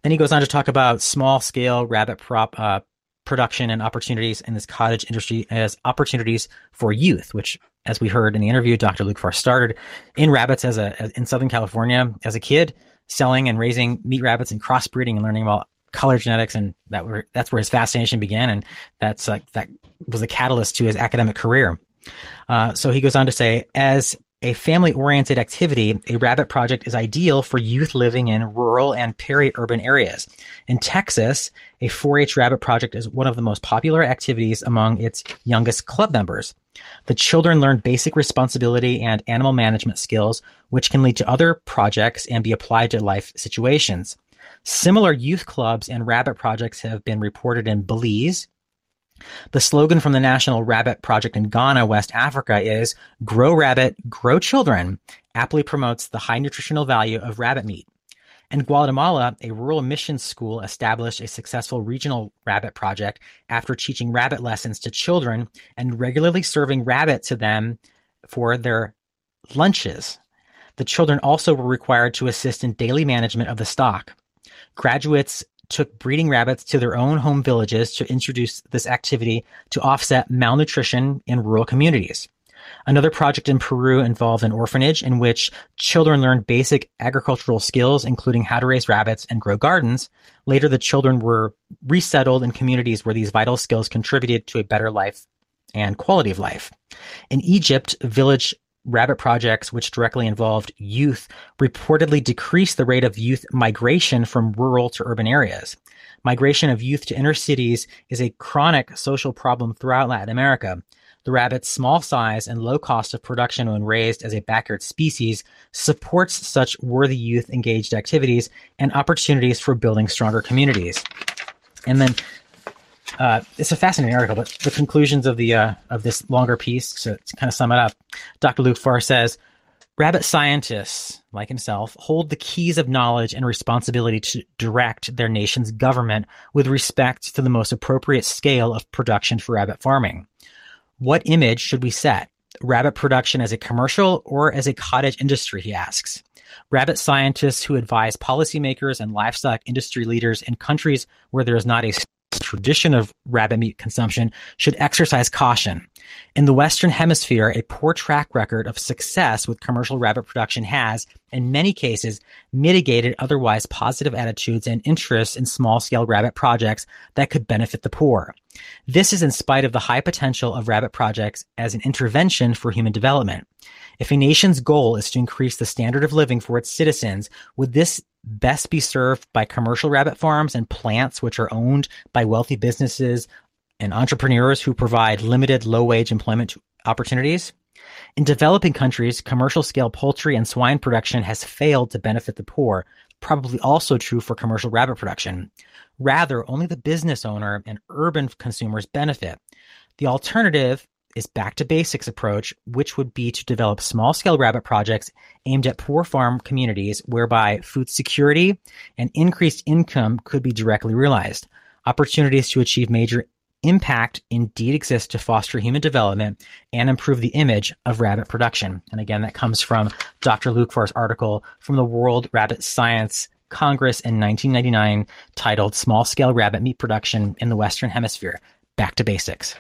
Then he goes on to talk about small scale rabbit prop, uh, production and opportunities in this cottage industry as opportunities for youth, which, as we heard in the interview, Dr. Lukefahr started in rabbits as a in Southern California as a kid, selling and raising meat rabbits and crossbreeding and learning about color genetics, and that were that's where his fascination began, and that's like that was a catalyst to his academic career. Uh, so he goes on to say, as a family oriented activity, a rabbit project is ideal for youth living in rural and peri urban areas. In Texas, a 4 H rabbit project is one of the most popular activities among its youngest club members. The children learn basic responsibility and animal management skills, which can lead to other projects and be applied to life situations. Similar youth clubs and rabbit projects have been reported in Belize, the slogan from the National Rabbit Project in Ghana, West Africa is Grow Rabbit, Grow Children, aptly promotes the high nutritional value of rabbit meat. In Guatemala, a rural mission school established a successful regional rabbit project after teaching rabbit lessons to children and regularly serving rabbit to them for their lunches. The children also were required to assist in daily management of the stock. Graduates took breeding rabbits to their own home villages to introduce this activity to offset malnutrition in rural communities. Another project in Peru involved an orphanage in which children learned basic agricultural skills, including how to raise rabbits and grow gardens. Later, the children were resettled in communities where these vital skills contributed to a better life and quality of life. In Egypt, village rabbit projects which directly involved youth reportedly decreased the rate of youth migration from rural to urban areas. Migration of youth to inner cities is a chronic social problem throughout Latin America. The rabbit's small size and low cost of production when raised as a backyard species supports such worthy youth engaged activities and opportunities for building stronger communities. And then uh, it's a fascinating article, but the conclusions of the uh, of this longer piece, so to kind of sum it up, Dr. Lukefahr says, rabbit scientists like himself hold the keys of knowledge and responsibility to direct their nation's government with respect to the most appropriate scale of production for rabbit farming. What image should we set? Rabbit production as a commercial or as a cottage industry? He asks. Rabbit scientists who advise policymakers and livestock industry leaders in countries where there is not a tradition of rabbit meat consumption should exercise caution. In the Western Hemisphere, a poor track record of success with commercial rabbit production has, in many cases, mitigated otherwise positive attitudes and interests in small scale rabbit projects that could benefit the poor. This is in spite of the high potential of rabbit projects as an intervention for human development. If a nation's goal is to increase the standard of living for its citizens, would this best be served by commercial rabbit farms and plants which are owned by wealthy businesses and entrepreneurs who provide limited low wage employment opportunities. In developing countries, commercial scale poultry and swine production has failed to benefit the poor, probably also true for commercial rabbit production. Rather, only the business owner and urban consumers benefit. The alternative is back to basics approach, which would be to develop small scale rabbit projects aimed at poor farm communities whereby food security and increased income could be directly realized. Opportunities to achieve major impact indeed exist to foster human development and improve the image of rabbit production. And again, that comes from Dr. Lukefahr's article from the World Rabbit Science Congress in 1999 titled Small Scale Rabbit Meat Production in the Western Hemisphere Back to Basics.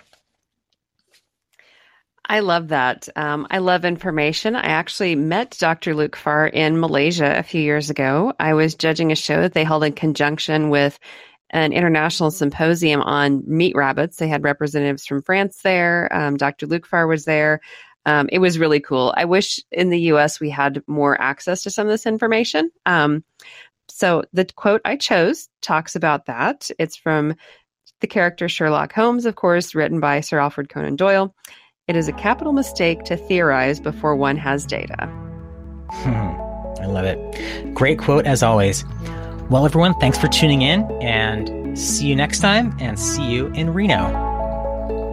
I love that. Um, I love information. I actually met Dr. Lukefahr in Malaysia a few years ago. I was judging a show that they held in conjunction with an international symposium on meat rabbits. They had representatives from France there. Um, Dr. Lukefahr was there. Um, it was really cool. I wish in the US we had more access to some of this information. Um, so the quote I chose talks about that. It's from the character Sherlock Holmes, of course, written by Sir Alfred Conan Doyle. It is a capital mistake to theorize before one has data. Hmm. I love it. Great quote as always. Well, everyone, thanks for tuning in and see you next time and see you in Reno.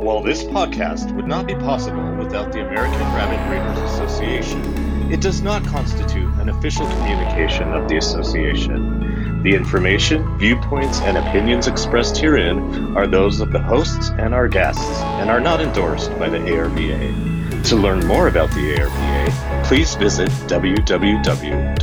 While this podcast would not be possible without the American Rabbit Breeders Association, it does not constitute an official communication of the association. The information, viewpoints, and opinions expressed herein are those of the hosts and our guests and are not endorsed by the ARBA. To learn more about the ARBA, please visit www.arba.net.